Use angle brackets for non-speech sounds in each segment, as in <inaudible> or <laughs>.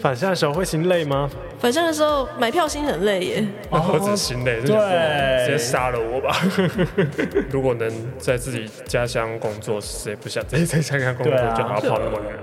返乡的时候会心累吗？返乡的时候买票心很累耶。哦，<laughs> 我只心累，对，直接杀了我吧。<laughs> 如果能在自己家乡工作，谁不想在在家乡工作，就还要跑那么远？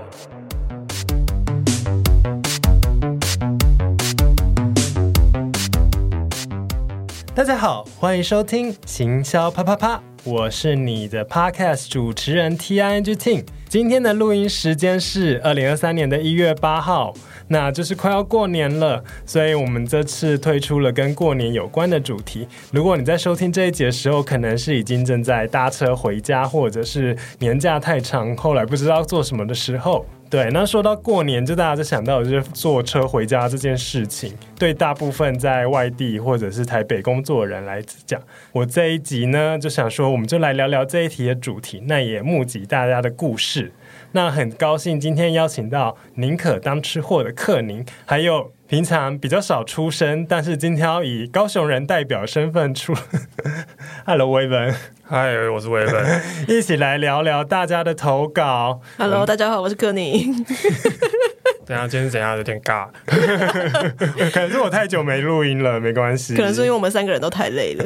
大家好，欢迎收听行销啪啪啪，我是你的 Podcast 主持人 Ting Ting。今天的录音时间是二零二三年的一月八号。那就是快要过年了，所以我们这次推出了跟过年有关的主题。如果你在收听这一集的时候，可能是已经正在搭车回家，或者是年假太长，后来不知道做什么的时候。对，那说到过年，就大家就想到就是坐车回家这件事情。对大部分在外地或者是台北工作人来讲，我这一集呢就想说，我们就来聊聊这一题的主题，那也募集大家的故事。那很高兴今天邀请到宁可当吃货的克宁，还有平常比较少出声，但是今天要以高雄人代表身份出。<laughs> Hello，威文，嗨，我是威文，<laughs> 一起来聊聊大家的投稿。Hello，、嗯、大家好，我是克宁。等下，今天是怎样？有点尬，<laughs> 可能是我太久没录音了，没关系。可能是因为我们三个人都太累了。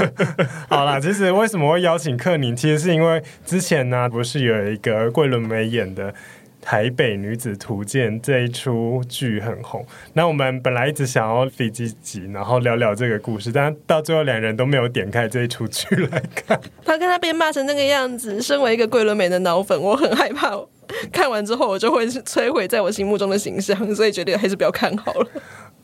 <laughs> 好啦，其实为什么会邀请克宁？其实是因为之前呢，不是有一个桂纶镁演的《台北女子图鉴》这一出剧很红。那我们本来一直想要飞机集，然后聊聊这个故事，但到最后两人都没有点开这一出剧来看。他跟他被骂成那个样子，身为一个桂纶镁的脑粉，我很害怕。<laughs> 看完之后，我就会摧毁在我心目中的形象，所以决定还是不要看好了。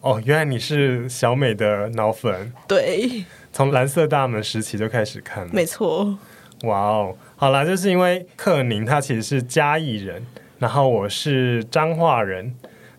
哦，原来你是小美的脑粉，对，从蓝色大门时期就开始看了，没错。哇哦，好啦，就是因为克宁他其实是嘉义人，然后我是彰化人。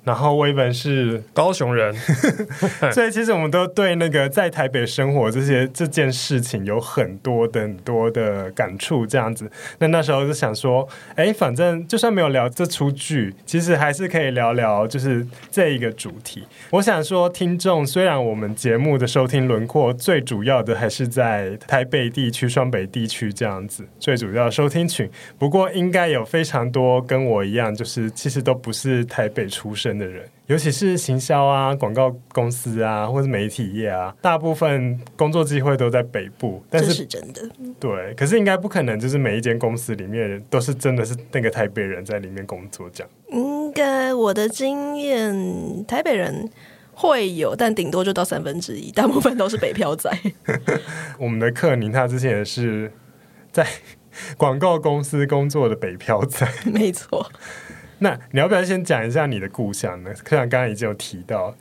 然后威本是高雄人，<laughs> 所以其实我们都对那个在台北生活这些这件事情有很多的很多的感触。这样子，那那时候就想说，哎，反正就算没有聊这出剧，其实还是可以聊聊就是这一个主题。我想说，听众虽然我们节目的收听轮廓最主要的还是在台北地区、双北地区这样子，最主要的收听群，不过应该有非常多跟我一样，就是其实都不是台北出生的人，尤其是行销啊、广告公司啊，或是媒体业啊，大部分工作机会都在北部。但是，这是真的。对，可是应该不可能，就是每一间公司里面都是真的是那个台北人在里面工作这样。应该我的经验，台北人会有，但顶多就到三分之一，大部分都是北漂仔。<laughs> 我们的克宁他之前也是在广告公司工作的北漂仔，<laughs> 没错。那你要不要先讲一下你的故乡呢？像刚刚已经有提到，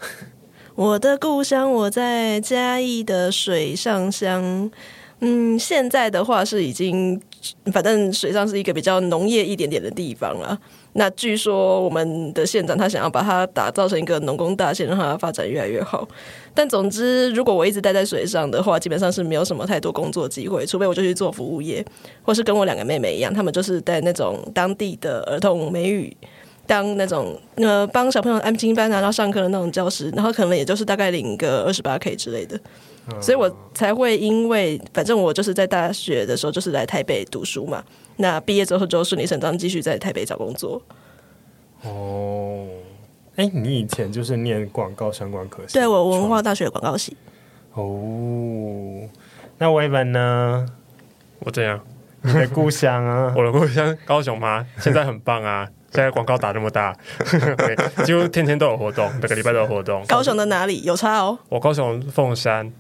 我的故乡我在嘉义的水上乡。嗯，现在的话是已经，反正水上是一个比较农业一点点的地方了。那据说我们的县长他想要把它打造成一个农工大县，让它发展越来越好。但总之，如果我一直待在水上的话，基本上是没有什么太多工作机会，除非我就去做服务业，或是跟我两个妹妹一样，他们就是在那种当地的儿童美语，当那种呃帮小朋友安亲班啊，然后上课的那种教师，然后可能也就是大概领个二十八 K 之类的，所以我才会因为反正我就是在大学的时候就是来台北读书嘛，那毕业之后就顺理成章继续在台北找工作。哦。哎，你以前就是念广告相关科系？对，我文化大学广告系。哦，那威文呢？我这样，你的故乡啊？<laughs> 我的故乡高雄吗？现在很棒啊！现在广告打那么大，<laughs> 几乎天天都有活动，每个礼拜都有活动。高雄的哪里有差哦？我高雄凤山。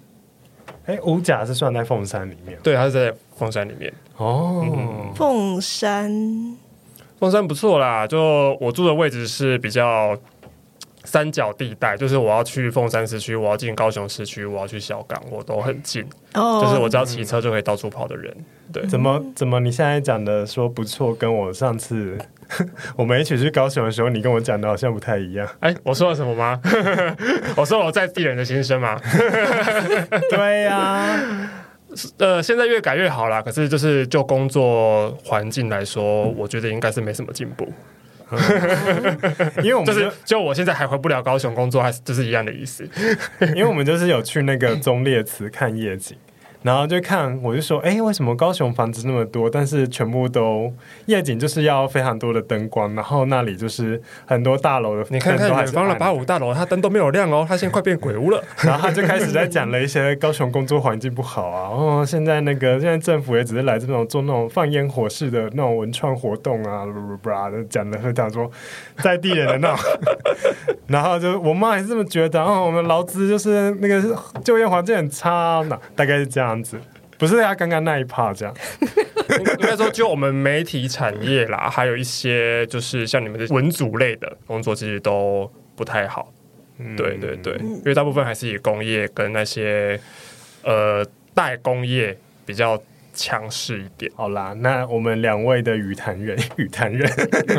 哎，五甲是算在凤山里面？对，它是在凤山里面。哦，凤山，凤山不错啦。就我住的位置是比较。三角地带，就是我要去凤山市区，我要进高雄市区，我要去小港，我都很近。哦，就是我只要骑车就可以到处跑的人。对，怎么怎么你现在讲的说不错，跟我上次 <laughs> 我们一起去高雄的时候，你跟我讲的好像不太一样。哎、欸，我说了什么吗？<laughs> 我说我在地人的心声吗？<laughs> 对呀、啊，呃，现在越改越好啦。可是就是就工作环境来说，嗯、我觉得应该是没什么进步。因为我们就，是就我现在还回不了高雄工作，还是就是一样的意思。因为我们就是有去那个中烈祠看夜景，然后就看，我就说，哎，为什么高雄房子那么多，但是全部都夜景就是要非常多的灯光，然后那里就是很多大楼的，你看看远方的八五大楼，它灯都没有亮哦，它现在快变鬼屋了。<laughs> 然后他就开始在讲了一些高雄工作环境不好啊，<laughs> 哦，现在那个现在政府也只是来这种做那种放烟火式的那种文创活动啊，布拉的讲的他讲说 <laughs> 在地人的那种，然后就我妈也是这么觉得，哦，我们劳资就是那个就业环境很差，那大概是这样。样子不是他刚刚那一趴这样，<laughs> 应该说就我们媒体产业啦，还有一些就是像你们的文组类的工作，其实都不太好。嗯、对对对，因为大部分还是以工业跟那些呃代工业比较。强势一点，好啦，那我们两位的与谈人，<laughs> 与谈人，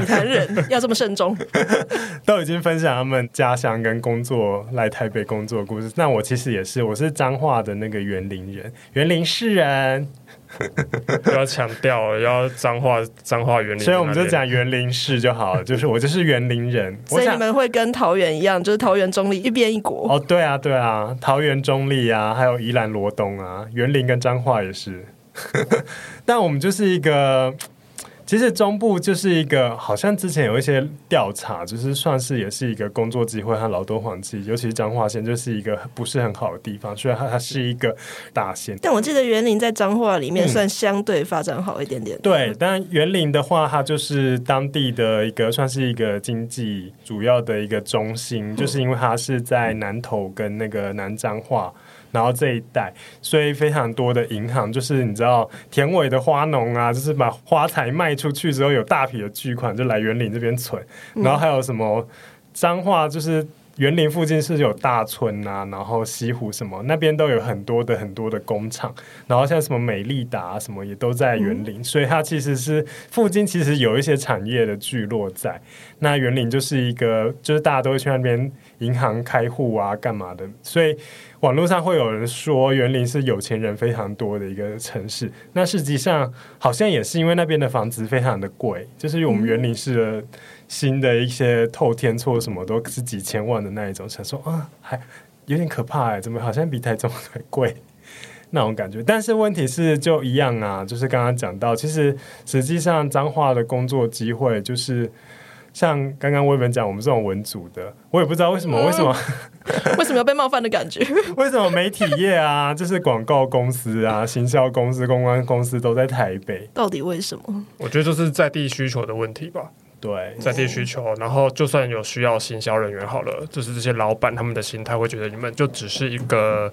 与谈人 <laughs> 要这么慎重，<laughs> 都已经分享他们家乡跟工作来台北工作的故事。那我其实也是，我是彰化的那个园林人，园林市人，不要强调要脏话，脏话园林，所以我们就讲园林市就好了。就是我就是园林人，所以你们会跟桃园一样，就是桃园中立一边一国。哦，对啊，对啊，桃园中立啊，还有宜兰罗东啊，园林跟彰化也是。<laughs> 但我们就是一个，其实中部就是一个，好像之前有一些调查，就是算是也是一个工作机会和劳动环境，尤其是彰化县就是一个不是很好的地方，虽然它它是一个大县。但我记得园林在彰化里面算相对发展好一点点。嗯、对，但园林的话，它就是当地的一个算是一个经济主要的一个中心，嗯、就是因为它是在南投跟那个南彰化。然后这一带，所以非常多的银行，就是你知道田尾的花农啊，就是把花材卖出去之后，有大批的巨款就来园林这边存。然后还有什么彰化，就是园林附近是有大村啊，然后西湖什么那边都有很多的很多的工厂。然后像什么美利达什么也都在园林，所以它其实是附近其实有一些产业的聚落在。那园林就是一个，就是大家都会去那边银行开户啊，干嘛的，所以。网络上会有人说园林是有钱人非常多的一个城市，那实际上好像也是因为那边的房子非常的贵，就是我们园林市的新的一些透天厝什么都是几千万的那一种，想说啊，还有点可怕哎，怎么好像比台中还贵 <laughs> 那种感觉？但是问题是就一样啊，就是刚刚讲到，其实实际上彰化的工作机会就是。像刚刚威文讲，我们这种文组的，我也不知道为什么，为什么，为什么要被冒犯的感觉？<laughs> 为什么媒体业啊，<laughs> 就是广告公司啊、行销公司、公关公司都在台北？到底为什么？我觉得就是在地需求的问题吧。对，在地需求，然后就算有需要行销人员好了，就是这些老板他们的心态会觉得你们就只是一个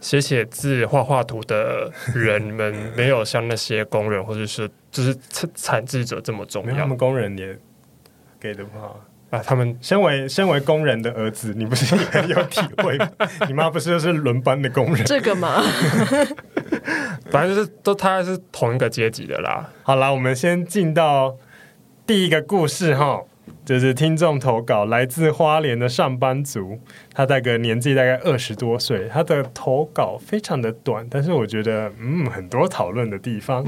写写字、画画图的人，你们没有像那些工人或者是就是产制者这么重要。他们工人也。给的话啊，他们身为身为工人的儿子，你不是也很有体会吗？你妈不是就是轮班的工人？这个嘛，<laughs> 反正就是都他是同一个阶级的啦。好啦，我们先进到第一个故事哈，就是听众投稿，来自花莲的上班族，他大概年纪大概二十多岁，他的投稿非常的短，但是我觉得嗯很多讨论的地方。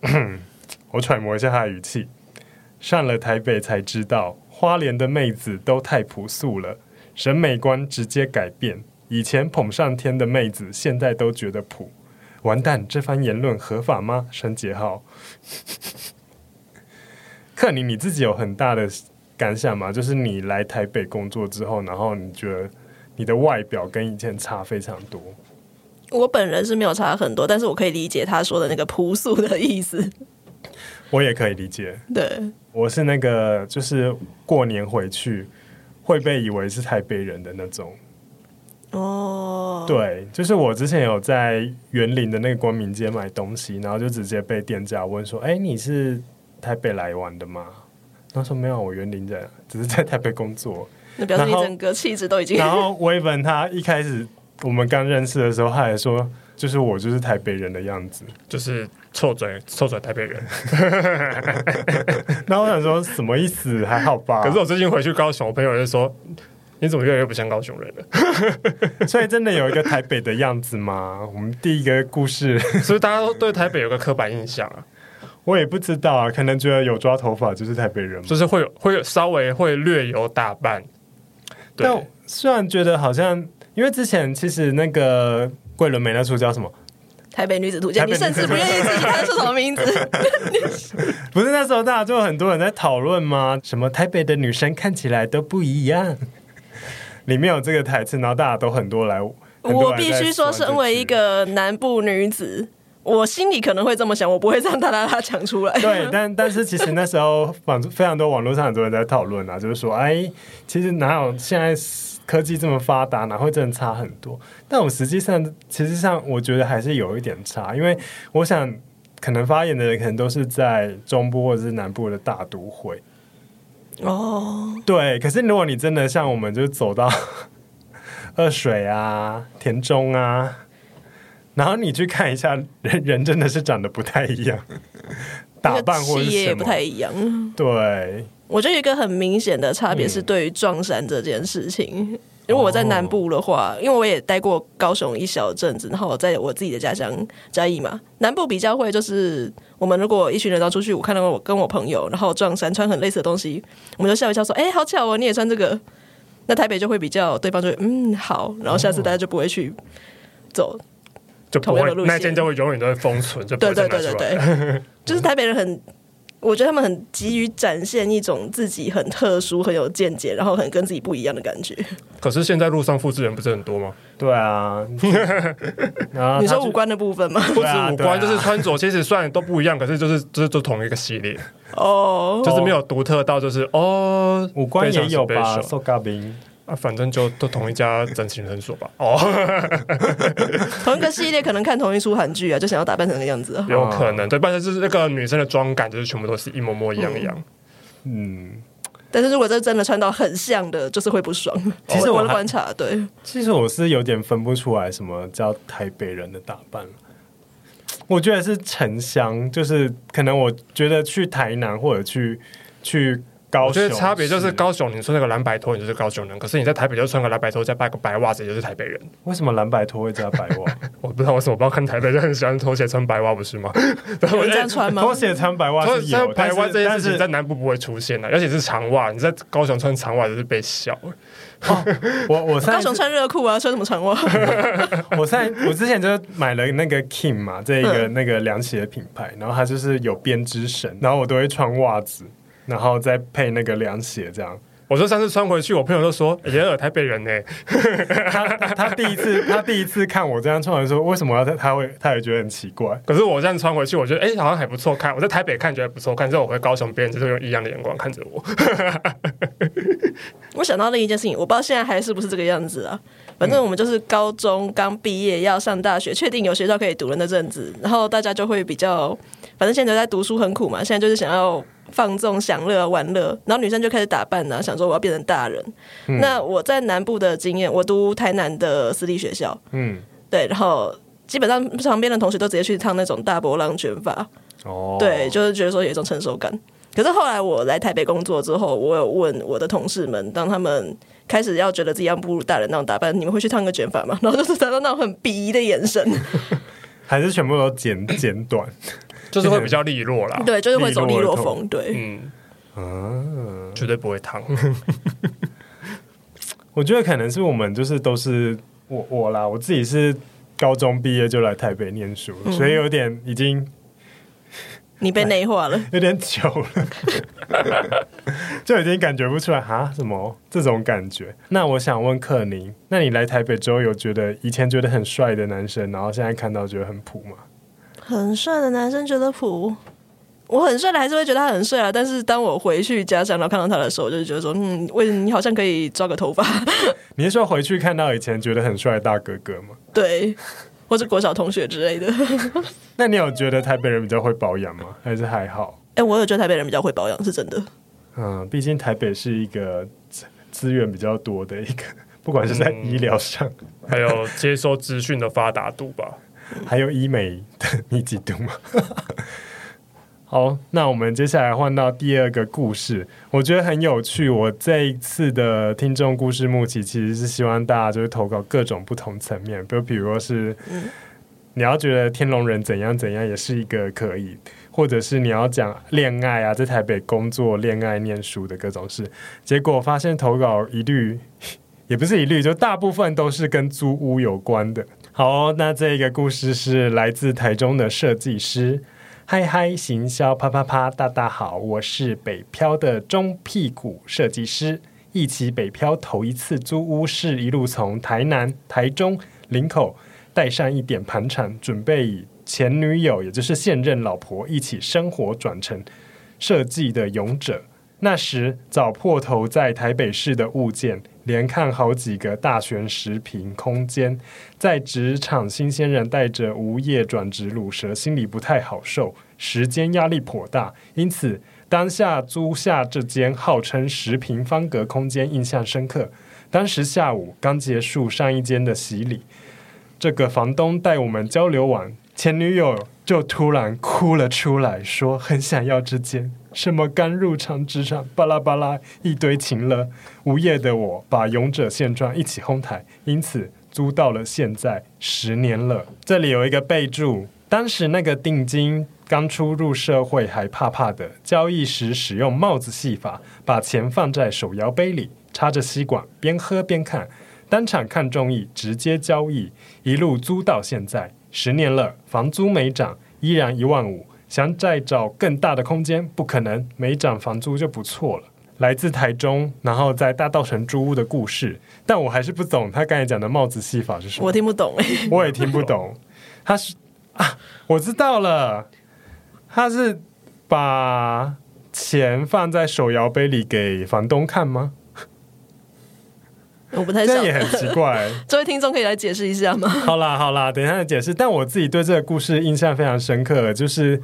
嗯，<coughs> 我揣摩一下他的语气。上了台北才知道，花莲的妹子都太朴素了，审美观直接改变。以前捧上天的妹子，现在都觉得普。完蛋，这番言论合法吗？申杰浩，克尼，你自己有很大的感想吗？就是你来台北工作之后，然后你觉得你的外表跟以前差非常多。我本人是没有差很多，但是我可以理解他说的那个朴素的意思。我也可以理解，对，我是那个就是过年回去会被以为是台北人的那种。哦，对，就是我之前有在园林的那个光明街买东西，然后就直接被店家问说：“哎，你是台北来玩的吗？”他说：“没有，我园林的，只是在台北工作。”那表示你整个气质都已经。然后威文他一开始我们刚认识的时候，他还说。就是我就是台北人的样子，就是臭嘴臭嘴台北人。<laughs> 那我想说什么意思？还好吧。可是我最近回去高雄，我朋友就说：“你怎么越来越不像高雄人了？” <laughs> 所以真的有一个台北的样子吗？我们第一个故事，所以大家都对台北有个刻板印象啊。我也不知道啊，可能觉得有抓头发就是台北人，就是会有会有稍微会略有打扮。但虽然觉得好像，因为之前其实那个。桂纶镁那出叫什么？台北女子图鉴，你甚至不愿意自己看出什么名字？<laughs> 不是那时候大家就很多人在讨论吗？什么台北的女生看起来都不一样？里面有这个台词，然后大家都很多来。我必须说，身为一个南部女子，我心里可能会这么想，我不会让大家讲出来。对，但但是其实那时候网非常多网络上很多人在讨论啊，就是说，哎，其实哪有现在科技这么发达，哪会真的差很多？但我实际上，其实上我觉得还是有一点差，因为我想可能发言的人可能都是在中部或者是南部的大都会。哦，对。可是如果你真的像我们，就走到 <laughs> 二水啊、田中啊，然后你去看一下，人人真的是长得不太一样，打扮或者也不太一样。对。我觉得有一个很明显的差别是对于撞衫这件事情，嗯、因为我在南部的话，因为我也待过高雄一小阵子，然后我在我自己的家乡嘉义嘛，南部比较会就是我们如果一群人要出去，我看到我跟我朋友，然后撞衫穿很类似的东西，我们就笑一笑说：“哎、欸，好巧哦，你也穿这个。”那台北就会比较对方就会嗯好，然后下次大家就不会去走就同样的路线，那件就会永远都会封存，就对对对对对，就是台北人很。我觉得他们很急于展现一种自己很特殊、很有见解，然后很跟自己不一样的感觉。可是现在路上复制人不是很多吗？对啊，<laughs> 你说五官的部分吗？不止五官，就是穿着，其实虽然都不一样，可是就是就是都同一个系列哦，就是没有独特到就是哦，五官也有吧？啊，反正就都同一家整形诊所吧。哦，<laughs> 同一个系列，可能看同一出韩剧啊，就想要打扮成那个样子。有可能，对，但是就是那个女生的妆感，就是全部都是一模模一样一样。嗯，但是如果这真的穿到很像的，就是会不爽。其实我的观察，对，其实我是有点分不出来什么叫台北人的打扮。我觉得是城乡，就是可能我觉得去台南或者去去。我觉得差别就是高雄，你说那个蓝白拖，你就是高雄人；可是你在台北就穿个蓝白拖，再带个白袜子，也就是台北人。为什么蓝白拖会加白袜？<laughs> 我不知道为什么，我不知道看台北就很喜欢拖鞋穿白袜，不是吗？<laughs> 有人这样穿吗？拖鞋穿白袜是有，白袜这件事情在南部不会出现的，而且是长袜。你在高雄穿长袜就是被笑。哦、我我 <laughs> 高雄穿热裤啊，穿什么长袜？我在我之前就买了那个 King 嘛，这一个那个凉鞋的品牌，然后它就是有编织绳，然后我都会穿袜子。然后再配那个凉鞋，这样。我说上次穿回去，我朋友都说：“耶尔台北人呢。”他他第一次他第一次看我这样穿，的时候：“为什么要他他会他也觉得很奇怪。”可是我这样穿回去，我觉得哎，好像还不错看。我在台北看觉得不错看，之后我回高雄，别人就是用异样的眼光看着我。<laughs> 我想到另一件事情，我不知道现在还是不是这个样子啊。反正我们就是高中刚毕业要上大学，确定有学校可以读的那阵子，然后大家就会比较，反正现在在读书很苦嘛，现在就是想要。放纵、享乐、玩乐，然后女生就开始打扮呢，想说我要变成大人。嗯、那我在南部的经验，我读台南的私立学校，嗯，对，然后基本上旁边的同学都直接去烫那种大波浪卷发，哦，对，就是觉得说有一种成熟感。可是后来我来台北工作之后，我有问我的同事们，当他们开始要觉得自己要步入大人那种打扮，你们会去烫个卷发吗？<laughs> 然后就是得到那种很鄙夷的眼神，还是全部都剪剪短？<laughs> 就是会比较利落啦，对，就是会走利落风，对，嗯，啊，绝对不会烫。<laughs> 我觉得可能是我们就是都是我我啦，我自己是高中毕业就来台北念书，嗯、所以有点已经你被内化了，<laughs> 有点久了，就已经感觉不出来啊什么这种感觉。那我想问克宁，那你来台北之后有觉得以前觉得很帅的男生，然后现在看到觉得很普吗？很帅的男生觉得普，我很帅的还是会觉得他很帅啊。但是当我回去家乡然后看到他的时候，我就觉得说，嗯，为什么你好像可以抓个头发？<laughs> 你是说回去看到以前觉得很帅的大哥哥吗？对，或是国小同学之类的。<laughs> 那你有觉得台北人比较会保养吗？还是还好？哎、欸，我有觉得台北人比较会保养，是真的。嗯，毕竟台北是一个资源比较多的一个，<laughs> 不管是在医疗上，嗯、还有接收资讯的发达度吧。<laughs> 还有医美的密集度吗？好，那我们接下来换到第二个故事，我觉得很有趣。我这一次的听众故事募集，其实是希望大家就是投稿各种不同层面，比如比如说是你要觉得天龙人怎样怎样，也是一个可以，或者是你要讲恋爱啊，在台北工作、恋爱、念书的各种事。结果发现投稿一律也不是一律，就大部分都是跟租屋有关的。好哦，那这个故事是来自台中的设计师。嗨嗨，行销啪啪啪，大大好，我是北漂的中屁股设计师。一起北漂头一次租屋，是一路从台南、台中、林口带上一点盘缠，准备以前女友，也就是现任老婆一起生活转成设计的勇者。那时找破头在台北市的物件，连看好几个大学十坪空间，在职场新鲜人带着无业转职卤蛇，心里不太好受，时间压力颇大，因此当下租下这间号称十平方格空间，印象深刻。当时下午刚结束上一间的洗礼，这个房东带我们交流完，前女友就突然哭了出来，说很想要这间。什么刚入场职场，巴拉巴拉一堆情了。无业的我把勇者现状一起哄抬，因此租到了现在十年了。这里有一个备注：当时那个定金刚出入社会还怕怕的，交易时使用帽子戏法，把钱放在手摇杯里，插着吸管边喝边看，当场看中意直接交易，一路租到现在十年了，房租没涨，依然一万五。想再找更大的空间，不可能，没涨房租就不错了。来自台中，然后在大道城租屋的故事，但我还是不懂他刚才讲的帽子戏法是什么。我听不懂，我也听不懂。他是啊，我知道了，他是把钱放在手摇杯里给房东看吗？我不太，这也很奇怪。<laughs> 这位听众可以来解释一下吗？好啦好啦，等一下再解释。但我自己对这个故事印象非常深刻，就是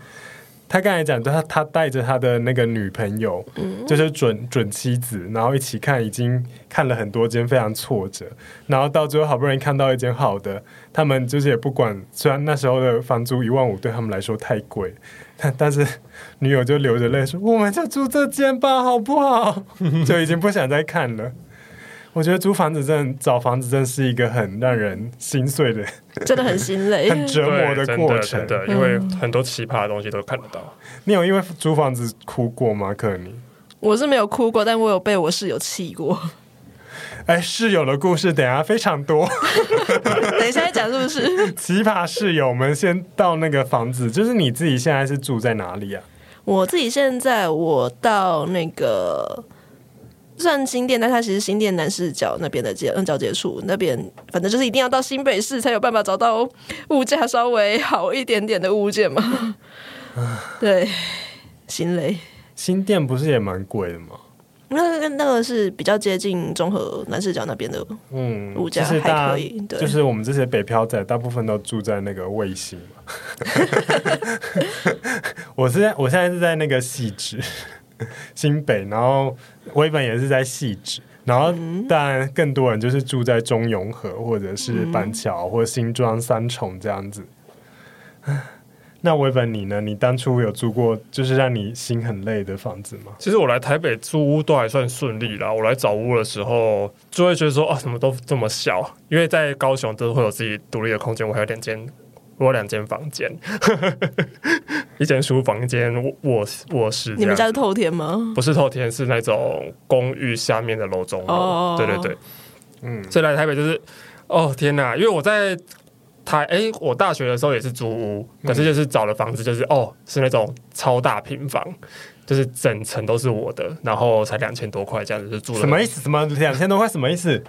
他刚才讲，他他带着他的那个女朋友，嗯、就是准准妻子，然后一起看，已经看了很多间，非常挫折。然后到最后好不容易看到一间好的，他们就是也不管，虽然那时候的房租一万五对他们来说太贵，<laughs> 但但是女友就流着泪说：“我们就住这间吧，好不好？” <laughs> 就已经不想再看了。我觉得租房子真的找房子真的是一个很让人心碎的，<laughs> 真的很心累、很折磨的过程。对，因为很多奇葩的东西都看得到。<laughs> 你有因为租房子哭过吗？可你，我是没有哭过，但我有被我室友气过。<laughs> 哎，室友的故事等下非常多，等一下再讲是不是？奇葩室友，我们先到那个房子，就是你自己现在是住在哪里啊？我自己现在我到那个。算新店，但它其实新店南市角那边的交交接处那边，反正就是一定要到新北市才有办法找到物价稍微好一点点的物件嘛。对，心累。新店不是也蛮贵的吗？那那个是比较接近综合南市角那边的，嗯，物价还可以。对，就是我们这些北漂仔，大部分都住在那个卫星嘛。<laughs> 我现在我现在是在那个汐止。<laughs> 新北，然后威本也是在细致，然后当然更多人就是住在中永和或者是板桥或者新庄三重这样子。<sighs> 那威本你呢？你当初有住过就是让你心很累的房子吗？其实我来台北租屋都还算顺利啦。我来找屋的时候就会觉得说啊，怎么都这么小，因为在高雄都会有自己独立的空间，我还有点间，我有两间房间。<laughs> 一间书房，一间卧卧室。你们家是透天吗？不是透天，是那种公寓下面的楼中楼。Oh. 对对对，嗯，所以来台北就是，哦天哪！因为我在台，哎、欸，我大学的时候也是租屋，可是就是找的房子就是，哦，是那种超大平房，就是整层都是我的，然后才两千多块这样子就住了。什么意思？什么两千多块？什么意思？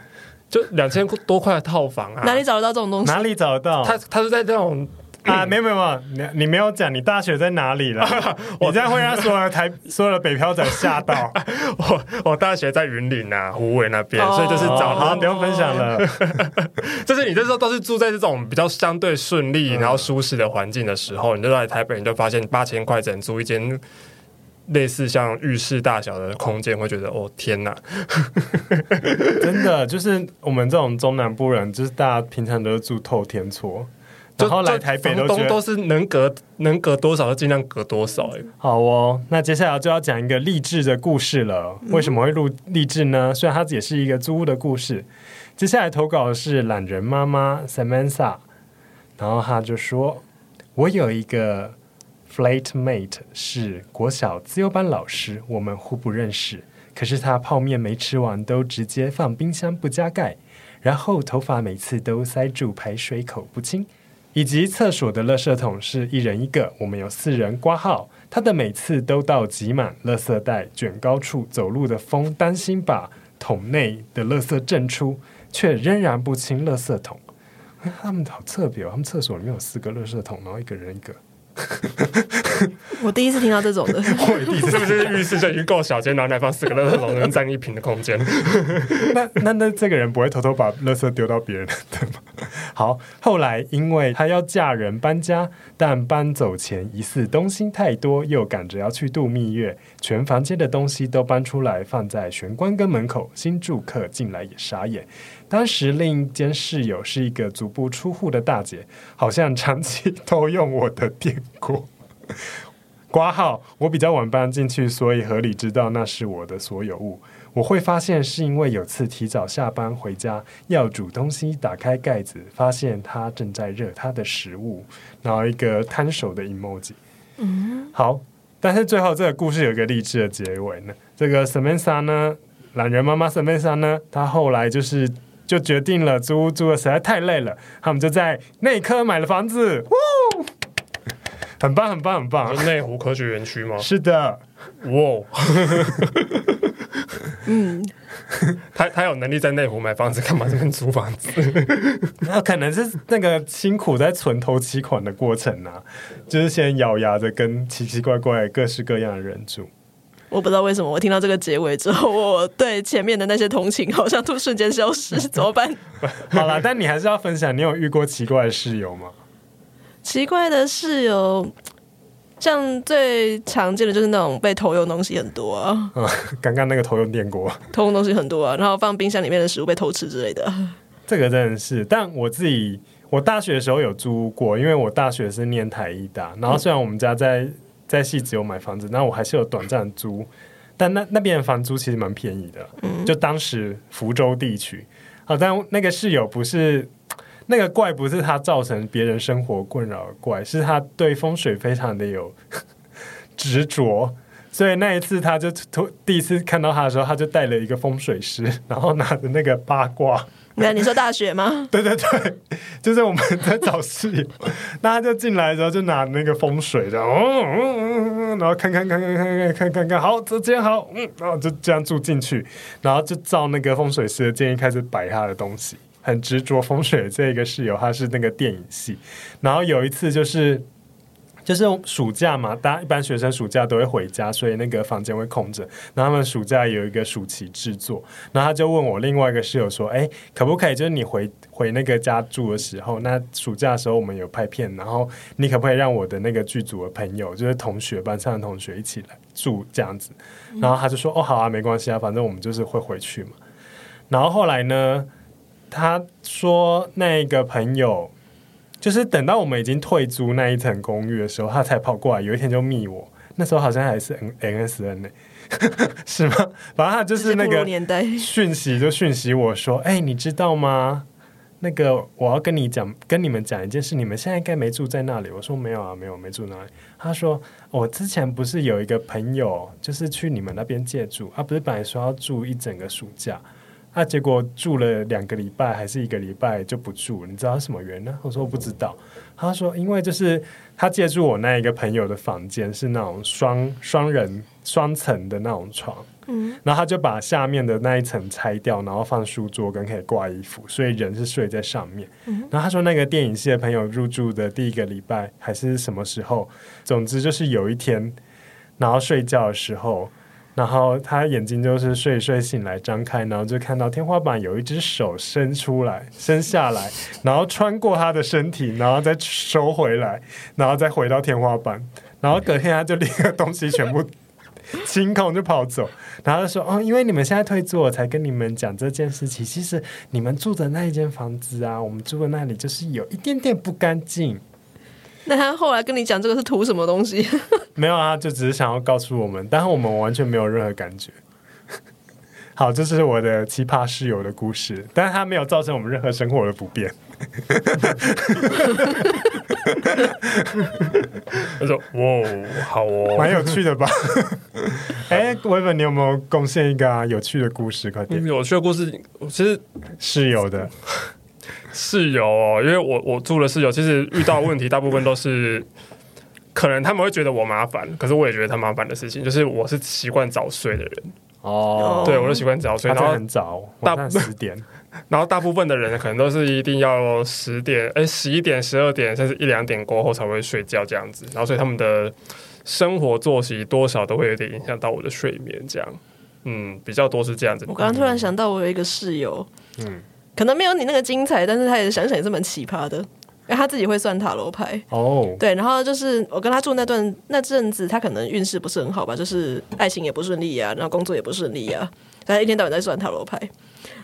就两千多块的套房啊？哪里找得到这种东西？哪里找得到？他他是在这种。啊，没有没有，你你没有讲你大学在哪里了？<laughs> 我这样会让所有的台 <laughs> 所有的北漂仔吓到。<laughs> 我我大学在云林啊，湖尾那边，所以就是找他不用分享了。就是你这时候都是住在这种比较相对顺利然后舒适的环境的时候，你就在台北，你就发现八千块只能租一间类似像浴室大小的空间，会觉得哦天哪！<laughs> 真的就是我们这种中南部人，就是大家平常都是住透天厝。然后来台北都觉得都是能隔能隔多少就尽量隔多少。好哦，那接下来就要讲一个励志的故事了。为什么会录励志呢？虽然它也是一个租屋的故事。接下来投稿的是懒人妈妈 Samantha，然后她就说：“我有一个 flatmate 是国小资优班老师，我们互不认识，可是他泡面没吃完都直接放冰箱不加盖。”然后头发每次都塞住排水口不清，以及厕所的垃圾桶是一人一个，我们有四人挂号。他的每次都到挤满垃圾袋卷高处走路的风，担心把桶内的垃圾震出，却仍然不清垃圾桶。他们好特别哦，他们厕所里面有四个垃圾桶，然后一个人一个。<laughs> 我第一次听到这种的，<laughs> 我第一次是不是浴室就已经够小间，然后来放四个垃圾桶能占一平的空间？<laughs> 那那那这个人不会偷偷把垃圾丢到别人的吗？好，后来因为他要嫁人搬家，但搬走前疑似东西太多，又赶着要去度蜜月，全房间的东西都搬出来放在玄关跟门口，新住客进来也傻眼。当时另一间室友是一个足不出户的大姐，好像长期偷用我的电锅。<laughs> 挂号，我比较晚搬进去，所以合理知道那是我的所有物。我会发现是因为有次提早下班回家要煮东西，打开盖子发现他正在热他的食物，然后一个摊手的 emoji。嗯，好，但是最后这个故事有一个励志的结尾呢。这个 Samantha 呢，懒人妈妈 Samantha 呢，她后来就是。就决定了租屋租的实在太累了，他们就在内科买了房子，很棒很棒很棒！是内湖科学园区吗？是的，哇，嗯，<laughs> 他他有能力在内湖买房子，干嘛这边租房子？<laughs> 那可能是那个辛苦在存头期款的过程啊，就是先咬牙着跟奇奇怪怪各式各样的人住。我不知道为什么，我听到这个结尾之后，我对前面的那些同情好像突瞬间消失，怎么办？<laughs> 好了，但你还是要分享，你有遇过奇怪的室友吗？奇怪的室友，像最常见的就是那种被偷用东西很多啊。嗯，<laughs> 刚刚那个偷用电锅，偷用东西很多啊，然后放冰箱里面的食物被偷吃之类的。这个真的是，但我自己，我大学的时候有租过，因为我大学是念台艺大，然后虽然我们家在。在戏只有买房子，那我还是有短暂租，但那那边的房租其实蛮便宜的，嗯、就当时福州地区。好，但那个室友不是那个怪，不是他造成别人生活困扰的怪，是他对风水非常的有 <laughs> 执着，所以那一次他就突第一次看到他的时候，他就带了一个风水师，然后拿着那个八卦。那你说大学吗？<laughs> 对对对，就是我们在找室友，<laughs> 那他就进来的时候就拿那个风水的，哦，然后看看看看看看看看看，好，这间好，嗯，然后就这样住进去，然后就照那个风水师的建议开始摆他的东西，很执着风水的这个室友，他是那个电影系，然后有一次就是。就是暑假嘛，大家一般学生暑假都会回家，所以那个房间会空着。然后他们暑假有一个暑期制作，然后他就问我另外一个室友说：“哎，可不可以？就是你回回那个家住的时候，那暑假的时候我们有拍片，然后你可不可以让我的那个剧组的朋友，就是同学班上的同学一起来住这样子？”然后他就说：“哦，好啊，没关系啊，反正我们就是会回去嘛。”然后后来呢，他说那个朋友。就是等到我们已经退租那一层公寓的时候，他才跑过来。有一天就密我，那时候好像还是 N S N 呢，<laughs> 是吗？反正他就是那个讯息，就讯息我说：“哎、你知道吗？那个我要跟你讲，跟你们讲一件事。你们现在应该没住在那里。”我说：“没有啊，没有，没住那里。”他说：“我之前不是有一个朋友，就是去你们那边借住，他、啊、不是本来说要住一整个暑假。”他、啊、结果住了两个礼拜还是一个礼拜就不住，你知道什么原因呢？我说我不知道。他说因为就是他借住我那一个朋友的房间是那种双双人双层的那种床，嗯，然后他就把下面的那一层拆掉，然后放书桌跟可以挂衣服，所以人是睡在上面。嗯，然后他说那个电影系的朋友入住的第一个礼拜还是什么时候，总之就是有一天，然后睡觉的时候。然后他眼睛就是睡一睡醒来张开，然后就看到天花板有一只手伸出来伸下来，然后穿过他的身体，然后再收回来，然后再回到天花板，然后隔天他就拎个东西全部清空就跑走，然后就说哦，因为你们现在退租，我才跟你们讲这件事情。其实你们住的那一间房子啊，我们住的那里就是有一点点不干净。那他后来跟你讲这个是图什么东西？<laughs> 没有啊，就只是想要告诉我们，但是我们完全没有任何感觉。<laughs> 好，这是我的奇葩室友的故事，但是他没有造成我们任何生活的不便。<laughs> 他说：“哇，好哦，蛮有趣的吧？”哎，薇薇，你有没有贡献一个、啊、有趣的故事？快点！有趣的故事，其实是有的室友哦，因为我我住的室友，其实遇到问题大部分都是 <laughs> 可能他们会觉得我麻烦，可是我也觉得他麻烦的事情，就是我是习惯早睡的人哦，对，我是习惯早睡，然后很早，晚上十点。<laughs> 然后大部分的人可能都是一定要十点、哎十一点、十二点，甚至一两点过后才会睡觉这样子。然后所以他们的生活作息多少都会有点影响到我的睡眠，这样，嗯，比较多是这样子。我刚刚突然想到，我有一个室友，嗯，可能没有你那个精彩，但是他也想想也是蛮奇葩的，因为他自己会算塔罗牌哦，对，然后就是我跟他住那段那阵子，他可能运势不是很好吧，就是爱情也不顺利呀、啊，然后工作也不顺利呀、啊，他一天到晚在算塔罗牌。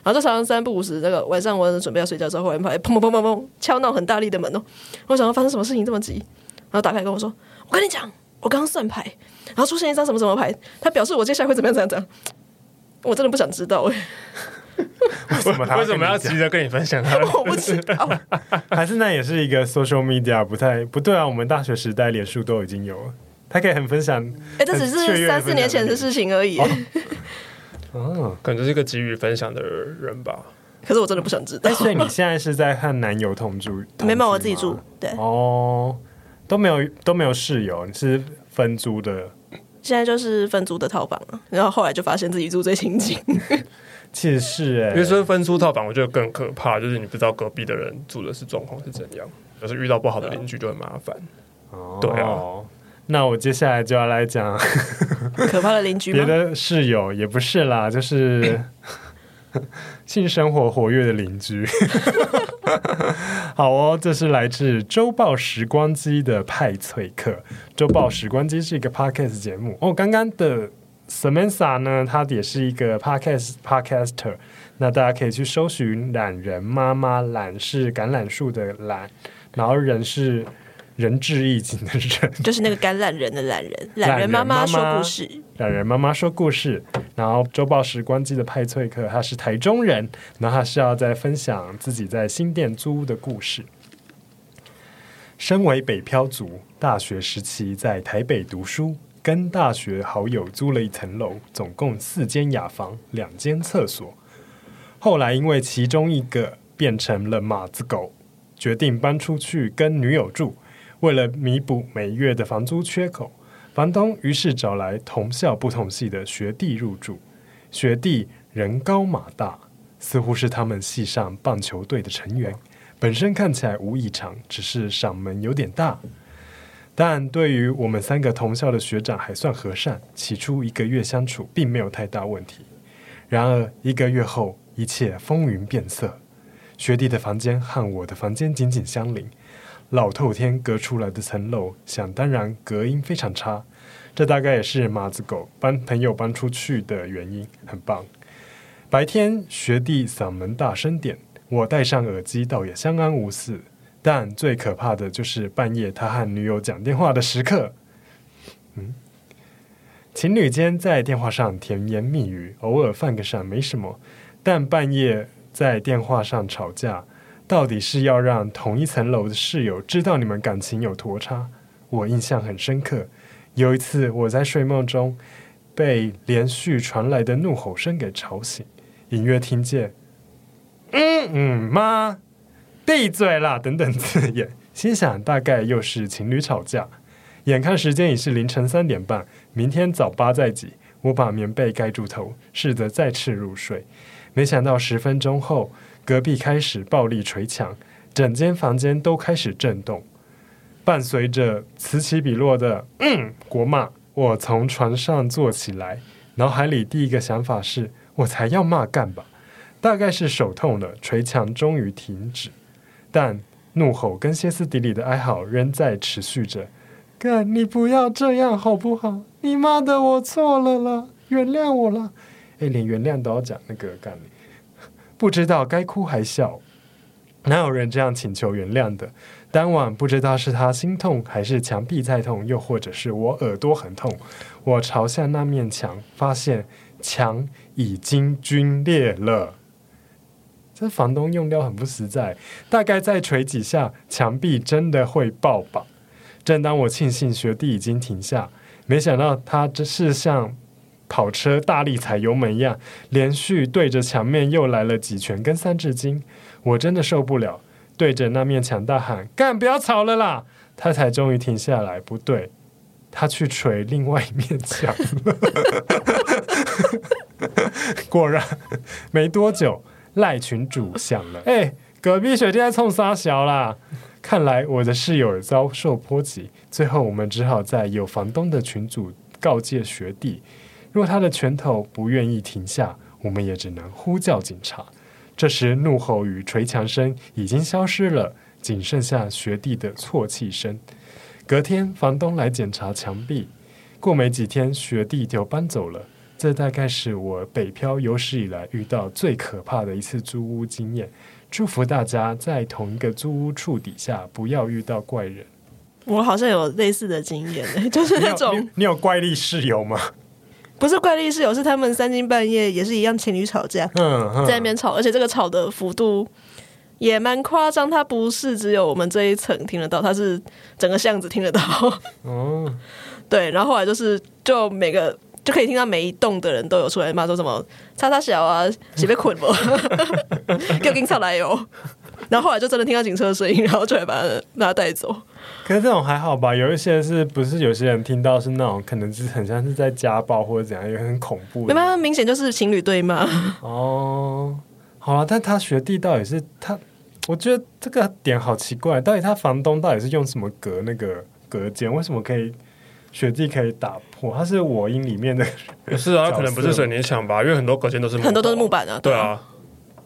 然后就常常三不五时，那个晚上我准备要睡觉的时候，忽然砰砰砰砰砰敲闹很大力的门哦。我想要发生什么事情这么急，然后打开跟我说：“我跟你讲，我刚刚算牌，然后出现一张什么什么牌，他表示我接下来会怎么样怎样怎样。”我真的不想知道哎，<laughs> 为什么他为什么要急着跟你分享他？<laughs> 我不知道，<laughs> 还是那也是一个 social media 不太不对啊？我们大学时代脸书都已经有了，他可以很分享。哎，这只是三四年前的事情而已。哦哦，可能是一个急于分享的人吧。可是我真的不想知道。所以你现在是在和男友同住？没办法，我自己住。对哦，都没有都没有室友，你是分租的。现在就是分租的套房了，然后后来就发现自己住最清静。其实是哎、欸，因为说分租套房，我觉得更可怕，就是你不知道隔壁的人住的是状况是怎样，要是遇到不好的邻居就很麻烦。哦，对啊。那我接下来就要来讲 <laughs> 可怕的邻居，别的室友也不是啦，就是 <laughs> 性生活活跃的邻居。<laughs> 好哦，这是来自周报时光机的派翠克。周报时光机是一个 podcast 节目哦。刚刚的 Samantha 呢，她也是一个 podcast podcaster。那大家可以去搜寻“懒人妈妈”，懒是橄榄树的懒，然后人是。仁至义尽的人，就是那个橄榄人的懒人。<laughs> 懒人妈妈说故事，懒人妈妈说故事。然后周报时光机的派翠克，他是台中人，然后他是要在分享自己在新店租屋的故事。身为北漂族，大学时期在台北读书，跟大学好友租了一层楼，总共四间雅房，两间厕所。后来因为其中一个变成了马子狗，决定搬出去跟女友住。为了弥补每月的房租缺口，房东于是找来同校不同系的学弟入住。学弟人高马大，似乎是他们系上棒球队的成员。本身看起来无异常，只是嗓门有点大。但对于我们三个同校的学长还算和善。起初一个月相处并没有太大问题。然而一个月后，一切风云变色。学弟的房间和我的房间紧紧相邻。老透天隔出来的层楼，想当然隔音非常差。这大概也是马子狗搬朋友搬出去的原因，很棒。白天学弟嗓门大声点，我戴上耳机倒也相安无事。但最可怕的就是半夜他和女友讲电话的时刻。嗯，情侣间在电话上甜言蜜语，偶尔犯个傻没什么，但半夜在电话上吵架。到底是要让同一层楼的室友知道你们感情有多差？我印象很深刻。有一次我在睡梦中被连续传来的怒吼声给吵醒，隐约听见“嗯嗯妈，闭嘴啦”等等字眼，心想大概又是情侣吵架。眼看时间已是凌晨三点半，明天早八再起，我把棉被盖住头，试着再次入睡。没想到十分钟后。隔壁开始暴力捶墙，整间房间都开始震动，伴随着此起彼落的“”国骂。我从床上坐起来，脑海里第一个想法是：我才要骂干吧？大概是手痛了，捶墙终于停止，但怒吼跟歇斯底里的哀嚎仍在持续着。哥，你不要这样好不好？你妈的，我错了啦，原谅我了。诶，连原谅都要讲那个干你。不知道该哭还笑，哪有人这样请求原谅的？当晚不知道是他心痛，还是墙壁在痛，又或者是我耳朵很痛。我朝向那面墙，发现墙已经龟裂了。这房东用料很不实在，大概再锤几下，墙壁真的会爆吧。正当我庆幸学弟已经停下，没想到他这是像跑车大力踩油门一样，连续对着墙面又来了几拳跟三字经，我真的受不了，对着那面墙大喊：“干，不要吵了啦！”他才终于停下来。不对，他去锤另外一面墙了。<laughs> 果然，没多久赖群主响了。哎、隔壁学弟在冲三小啦！看来我的室友遭受波及，最后我们只好在有房东的群组告诫学弟，若他的拳头不愿意停下，我们也只能呼叫警察。这时怒吼与捶墙声已经消失了，仅剩下学弟的啜泣声。隔天，房东来检查墙壁，过没几天，学弟就搬走了。这大概是我北漂有史以来遇到最可怕的一次租屋经验。祝福大家在同一个租屋处底下不要遇到怪人。我好像有类似的经验，就是那种你，你有怪力室友吗？不是怪力室友，是他们三更半夜也是一样情侣吵架，嗯，在那边吵，而且这个吵的幅度也蛮夸张。他不是只有我们这一层听得到，他是整个巷子听得到。哦，<laughs> 对，然后后来就是就每个。就可以听到每一栋的人都有出来骂，说什么“叉叉小啊，谁被捆了，<laughs> 给我警察来哟”。然后后来就真的听到警车的声音，然后就来把他把他带走。可是这种还好吧？有一些是不是有些人听到是那种可能是很像是在家暴或者怎样，也很恐怖。没办法，明显就是情侣对骂。哦，好了，但他学弟到底是他？我觉得这个点好奇怪，到底他房东到底是用什么隔那个隔间？为什么可以？学弟可以打破，它是我音里面的，<laughs> 不是啊，可能不是水泥墙吧，因为很多隔间都是很多都是木板啊，对啊，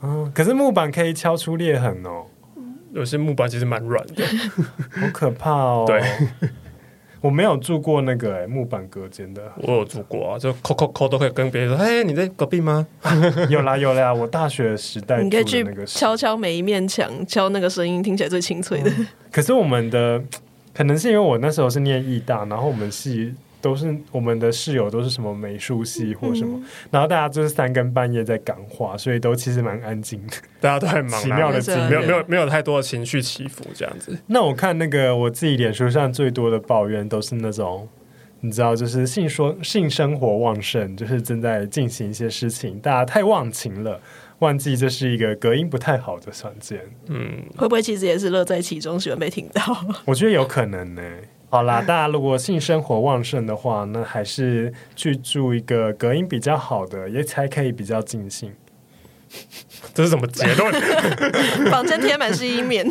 嗯，可是木板可以敲出裂痕哦，有些木板其实蛮软的，<laughs> 好可怕哦。对，<laughs> 我没有住过那个哎木板隔间的，我有住过啊，就扣扣扣都可以跟别人说，嘿，你在隔壁吗？有啦有啦，我大学时代你可以去敲敲每一面墙，敲那个声音听起来最清脆的。可是我们的。可能是因为我那时候是念艺大，然后我们系都是我们的室友都是什么美术系或什么，嗯、然后大家就是三更半夜在赶话，所以都其实蛮安静的，<laughs> 大家都很忙，奇妙的，没有没有没有太多的情绪起伏这样子。那我看那个我自己脸书上最多的抱怨都是那种，你知道，就是性说性生活旺盛，就是正在进行一些事情，大家太忘情了。忘记这是一个隔音不太好的房间，嗯，会不会其实也是乐在其中，喜欢被听到？<laughs> 我觉得有可能呢。好啦，大家如果性生活旺盛的话，那还是去住一个隔音比较好的，也才可以比较尽兴。<laughs> 这是什么结论？<laughs> 房间贴满是一面。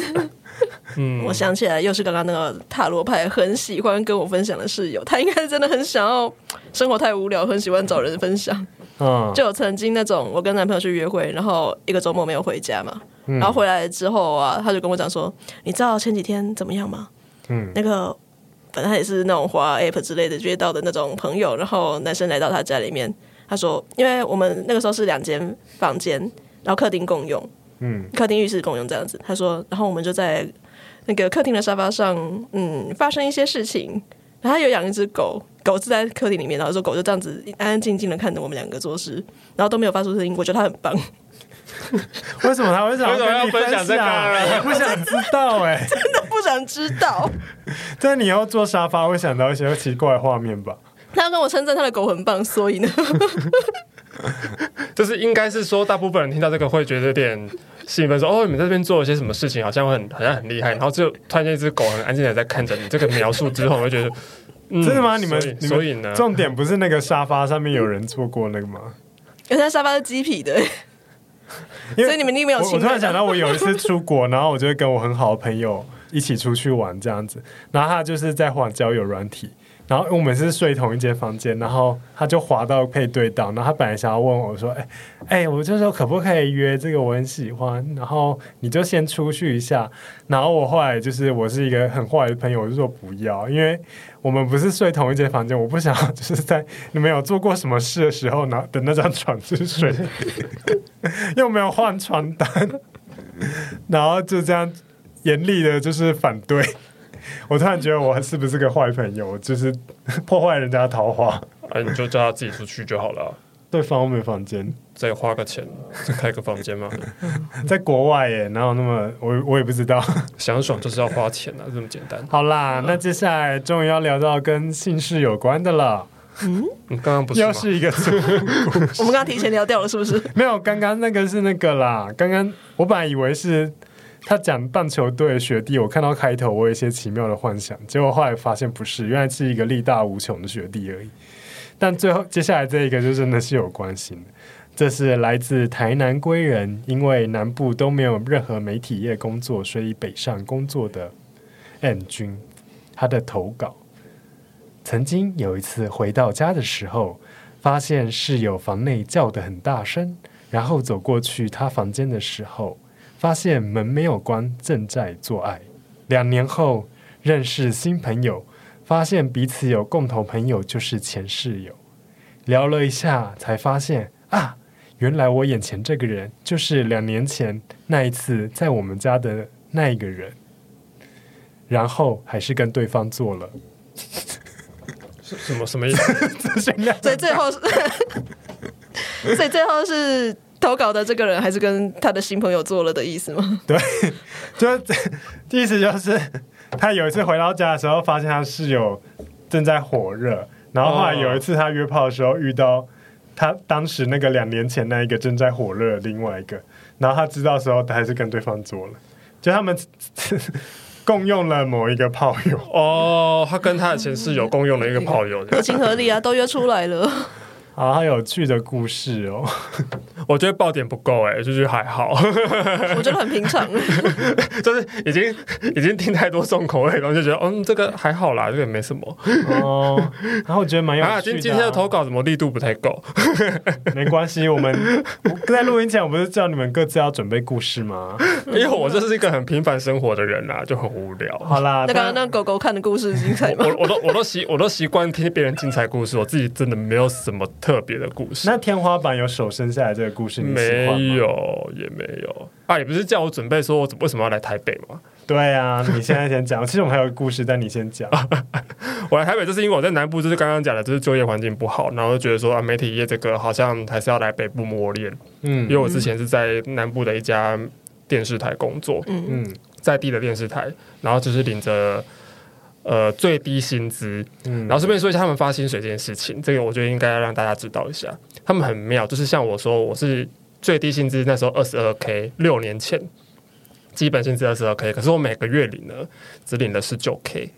嗯，我想起来，又是刚刚那个塔罗牌，很喜欢跟我分享的室友，他应该是真的很想要生活太无聊，很喜欢找人分享。嗯，就有曾经那种，我跟男朋友去约会，然后一个周末没有回家嘛，嗯、然后回来之后啊，他就跟我讲说，你知道前几天怎么样吗？嗯，那个反正他也是那种花 app 之类的约到的那种朋友，然后男生来到他家里面，他说，因为我们那个时候是两间房间，然后客厅共用，嗯，客厅浴室共用这样子，他说，然后我们就在那个客厅的沙发上，嗯，发生一些事情，然后他有养一只狗。狗是在客厅里面，然后说狗就这样子安安静静的看着我们两个做事，然后都没有发出声音。我觉得它很棒。<laughs> 为什么他会想要跟你分享这个？我不想知道哎、欸，<laughs> 真的不想知道。<laughs> 但你要坐沙发会想到一些奇怪的画面吧？他要跟我称赞他的狗很棒，所以呢，就是应该是说，大部分人听到这个会觉得有点兴奋，说哦，你们在这边做了些什么事情，好像会很好像很厉害。然后就突然间一只狗很安静的在看着你。这个描述之后，我就觉得。嗯、真的吗？你们所以，呢？重点不是那个沙发上面有人坐过那个吗？<laughs> 因为那沙发是鸡皮的，所以你们一定没有。我突然想到，我有一次出国，然后我就会跟我很好的朋友一起出去玩，这样子，然后他就是在玩交友软体。然后我们是睡同一间房间，然后他就滑到配对到，然后他本来想要问我说：“哎哎，我就说可不可以约这个？我很喜欢。”然后你就先出去一下。然后我后来就是我是一个很坏的朋友，我就说不要，因为我们不是睡同一间房间，我不想就是在你没有做过什么事的时候，拿的那张床去睡，又没有换床单，然后就这样严厉的就是反对。我突然觉得我是不是个坏朋友？就是 <laughs> 破坏人家的桃花。哎，你就叫他自己出去就好了。对方没房间，再花个钱再开个房间吗？<laughs> 在国外耶，哪有那么我我也不知道，<laughs> 想爽就是要花钱啊，这么简单。好啦，那接下来终于要聊到跟姓氏有关的了。嗯，你刚刚不是吗？又是一个错我们刚刚提前聊掉了，是不是？没有，刚刚那个是那个啦。刚刚我本来以为是他讲棒球队的学弟，我看到开头我有一些奇妙的幻想，结果后来发现不是，原来是一个力大无穷的学弟而已。但最后接下来这一个就真的是有关系的，这是来自台南归人，因为南部都没有任何媒体业工作，所以北上工作的 M 君，他的投稿。曾经有一次回到家的时候，发现室友房内叫得很大声，然后走过去他房间的时候，发现门没有关，正在做爱。两年后认识新朋友，发现彼此有共同朋友，就是前室友。聊了一下，才发现啊，原来我眼前这个人就是两年前那一次在我们家的那一个人。然后还是跟对方做了。什么什么意思？<laughs> 所以最后是，<laughs> 所以最后是投稿的这个人还是跟他的新朋友做了的意思吗？<laughs> 对，就意思就是他有一次回到家的时候，发现他室友正在火热，然后后来有一次他约炮的时候遇到他当时那个两年前那一个正在火热的另外一个，然后他知道的时候，他还是跟对方做了，就他们。<laughs> 共用了某一个炮友哦，他跟他的前室友共用了一个炮友，<laughs> 合情合理啊，都约出来了。好，好有趣的故事哦。<laughs> 我觉得爆点不够哎，就是还好。<laughs> 我觉得很平常，<laughs> 就是已经已经听太多重口味，然后就觉得嗯，这个还好啦，这个没什么哦。然后我觉得蛮有趣的、啊。今今天的投稿怎么力度不太够？没关系，我们在录音前我不是叫你们各自要准备故事吗？因为我就是一个很平凡生活的人啦，就很无聊。好啦，那刚刚那狗狗看的故事精彩吗？我我都我都习我都习惯听别人精彩故事，我自己真的没有什么。特别的故事，那天花板有手伸下来这个故事，你没有也没有啊，也不是叫我准备说我为什么要来台北吗？对啊，你现在先讲。<laughs> 其实我们还有故事，但你先讲。<laughs> 我来台北就是因为我在南部，就是刚刚讲的，就是就业环境不好，然后就觉得说啊，媒体业这个好像还是要来北部磨练。嗯，因为我之前是在南部的一家电视台工作，嗯嗯，在地的电视台，然后就是领着。呃，最低薪资，嗯，然后顺便说一下他们发薪水这件事情，这个我觉得应该要让大家知道一下。他们很妙，就是像我说，我是最低薪资那时候二十二 k，六年前基本薪资二十二 k，可是我每个月领呢只领了十九 k，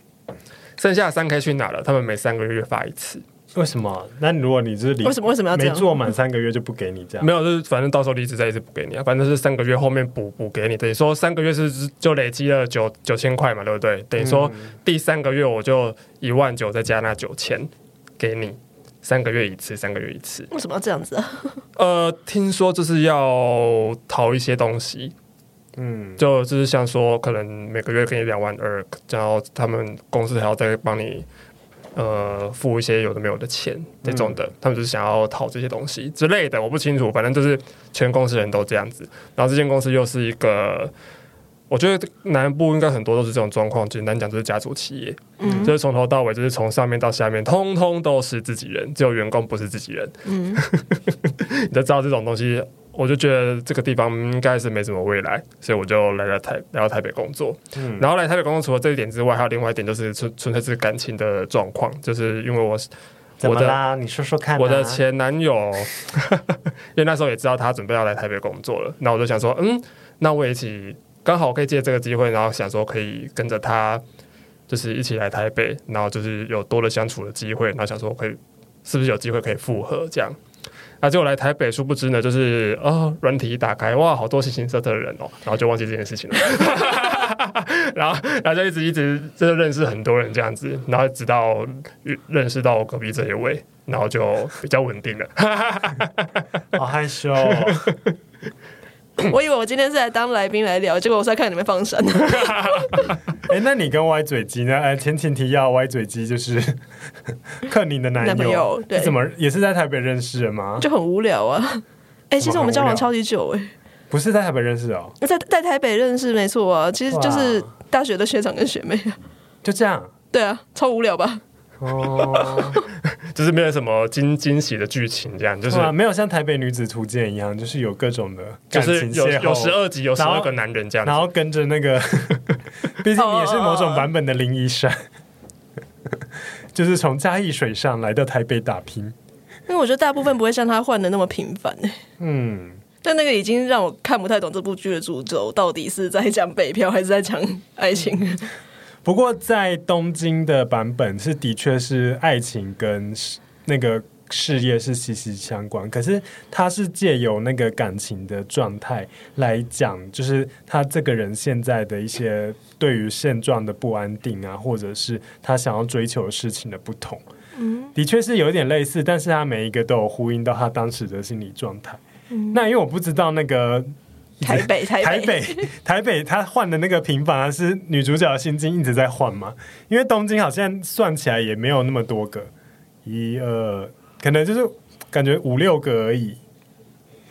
剩下三 k 去哪了？他们每三个月发一次。为什么？那如果你是离为什么为什么要这样？没做满三个月就不给你这样？没有，就是反正到时候离职再一次补给你啊。反正是三个月后面补补给你，等于说三个月是就累积了九九千块嘛，对不对？等于说第三个月我就一万九再加那九千给你，三个月一次，三个月一次。为什么要这样子啊？<laughs> 呃，听说就是要淘一些东西，嗯，就就是像说可能每个月给你两万二，然后他们公司还要再帮你。呃，付一些有的没有的钱这种的，嗯、他们就是想要讨这些东西之类的，我不清楚，反正就是全公司人都这样子。然后这间公司又是一个，我觉得南部应该很多都是这种状况。简单讲就是家族企业，嗯，就是从头到尾就是从上面到下面，通通都是自己人，只有员工不是自己人。嗯，<laughs> 你就知道这种东西。我就觉得这个地方应该是没什么未来，所以我就来了台来到台北工作。嗯，然后来台北工作，除了这一点之外，还有另外一点，就是纯纯粹是感情的状况，就是因为我怎么啦？你说说看啊。我的前男友，<laughs> 因为那时候也知道他准备要来台北工作了，那我就想说，嗯，那我也一起刚好可以借这个机会，然后想说可以跟着他，就是一起来台北，然后就是有多了相处的机会，然后想说可以是不是有机会可以复合这样。那结果来台北，殊不知呢，就是哦，软体一打开，哇，好多形形色色的人哦，然后就忘记这件事情了。<laughs> 然后，然后就一直一直就认识很多人这样子，然后直到认识到我隔壁这一位，然后就比较稳定了。<laughs> 好害羞。<coughs> 我以为我今天是来当来宾来聊，结果我是在看你们放闪。<laughs> 哎、欸，那你跟歪嘴鸡呢？哎，前前提要，歪嘴鸡就是 <laughs> 克宁的男友，男朋友对，怎么也是在台北认识的吗？就很无聊啊。哎、欸，其实我们交往超级久哎、欸，不是在台北认识哦，在在台北认识没错啊，其实就是大学的学长跟学妹，就这样。对啊，超无聊吧？哦，<laughs> 就是没有什么惊惊喜的剧情，这样就是没有像台北女子图鉴一样，就是有各种的感情就是有有十二集，有十二个男人这样，然后跟着那个，<laughs> 毕竟你也是某种版本的林一山，<laughs> 就是从嘉义水上来到台北打拼。因为我觉得大部分不会像他换的那么频繁，嗯，但那个已经让我看不太懂这部剧的主轴到底是在讲北漂还是在讲爱情。不过，在东京的版本是的确是爱情跟那个事业是息息相关，可是他是借由那个感情的状态来讲，就是他这个人现在的一些对于现状的不安定啊，或者是他想要追求的事情的不同。嗯，的确是有点类似，但是他每一个都有呼应到他当时的心理状态。嗯，那因为我不知道那个。<laughs> 台北，台北，台北，台北，他换的那个平房是女主角的心经一直在换嘛？因为东京好像算起来也没有那么多个，一二，可能就是感觉五六个而已。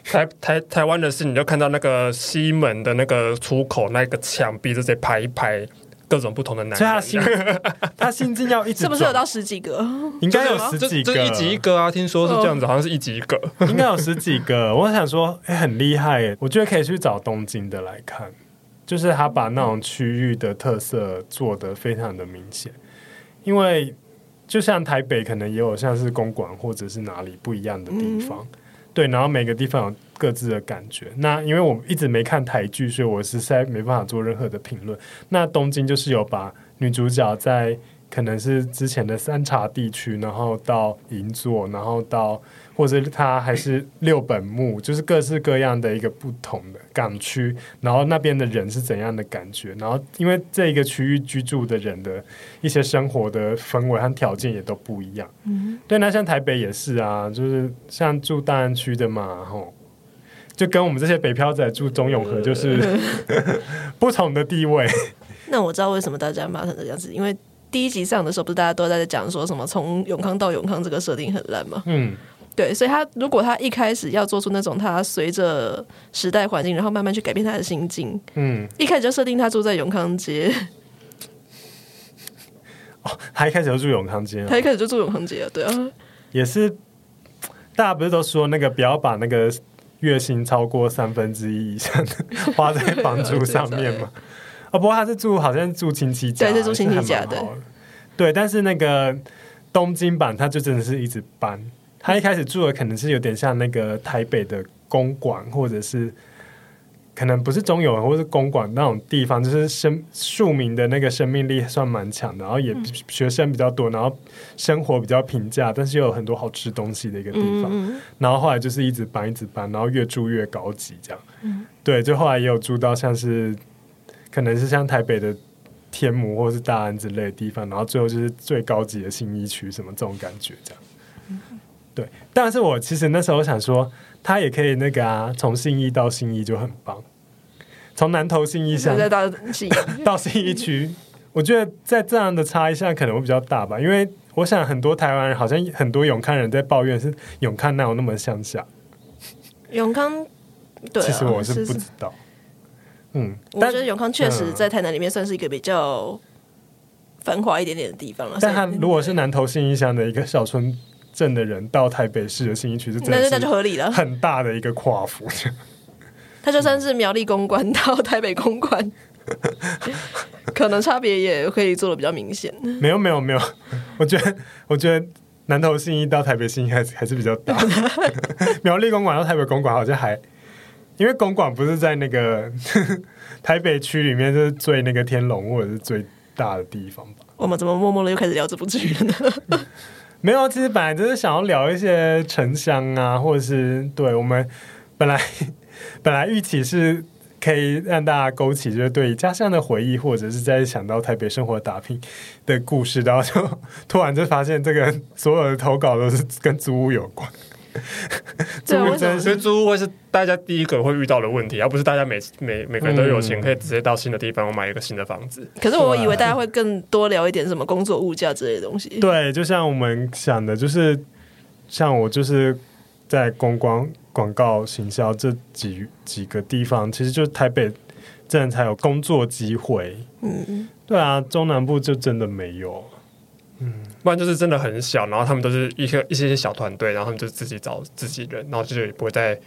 台台台湾的是，你就看到那个西门的那个出口那个墙壁，这些排一排。各种不同的男人，所以他心 <laughs> 他心境要一直，是不是有到十几个？应该有十几个，一集一个啊！听说是这样子，好像是一集一个，<laughs> 应该有十几个。我想说，哎、欸，很厉害，我觉得可以去找东京的来看，就是他把那种区域的特色做得非常的明显。因为就像台北，可能也有像是公馆或者是哪里不一样的地方，嗯、对，然后每个地方有各自的感觉。那因为我一直没看台剧，所以我实在没办法做任何的评论。那东京就是有把女主角在可能是之前的三茶地区，然后到银座，然后到。或者它还是六本木，就是各式各样的一个不同的港区，然后那边的人是怎样的感觉？然后因为这一个区域居住的人的一些生活的氛围和条件也都不一样。嗯，对，那像台北也是啊，就是像住大安区的嘛，吼，就跟我们这些北漂仔住中永和就是 <laughs> 不同的地位。那我知道为什么大家骂成这样子，因为第一集上的时候，不是大家都在讲说什么从永康到永康这个设定很烂吗？嗯。对，所以他如果他一开始要做出那种他随着时代环境，然后慢慢去改变他的心境，嗯，一开始就设定他住在永康街，<laughs> 哦，他一开始就住永康街，他一开始就住永康街啊，对啊，也是，大家不是都说那个不要把那个月薪超过三分之一以上的 <laughs> 花在房租上面嘛，哦，不过他是住好像住亲戚家，对，是住亲戚家的，对，但是那个东京版他就真的是一直搬。他一开始住的可能是有点像那个台北的公馆，或者是可能不是中永和，或是公馆那种地方，就是生庶民的那个生命力算蛮强的，然后也学生比较多，然后生活比较平价，但是又有很多好吃东西的一个地方。嗯、然后后来就是一直搬，一直搬，然后越住越高级，这样。嗯、对，就后来也有住到像是可能是像台北的天母或是大安之类的地方，然后最后就是最高级的新一区，什么这种感觉，这样。对，但是我其实那时候想说，他也可以那个啊，从信义到信义就很棒，从南投信义乡再到信 <laughs> 到信义区，我觉得在这样的差异下可能会比较大吧，因为我想很多台湾人好像很多永康人在抱怨是永康哪有那么乡下，永康，对、啊，其实我是不知道，是是。嗯，我觉得永康确实在台南里面算是一个比较繁华一点点的地方了，但他如果是南投信义乡的一个小村。镇的人到台北市的信义区是真的，那就合理了，很大的一个跨幅。他就算是苗栗公馆到台北公馆，<laughs> 可能差别也可以做的比较明显。没有没有没有，我觉得我觉得南投信义到台北信义还是还是比较大。<laughs> 苗栗公馆到台北公馆好像还，因为公馆不是在那个 <laughs> 台北区里面，就是最那个天龙或者是最大的地方吧？我们怎么默默的又开始聊这部剧了呢？没有，其实本来就是想要聊一些城乡啊，或者是对我们本来 <laughs> 本来预期是可以让大家勾起就是对家乡的回忆，或者是在想到台北生活打拼的故事，然后就突然就发现这个所有的投稿都是跟租屋有关。<laughs> 租屋真是租屋会是大家第一个会遇到的问题，而不是大家每每每个人都有钱可以直接到新的地方我买一个新的房子。可是我以为大家会更多聊一点什么工作物价之类的东西。对，就像我们想的，就是像我就是在公关、广告、行销这几几个地方，其实就是台北这样才有工作机会。嗯，对啊，中南部就真的没有。嗯，不然就是真的很小，然后他们都是一个一些些小团队，然后他们就自己找自己人，然后就也不会再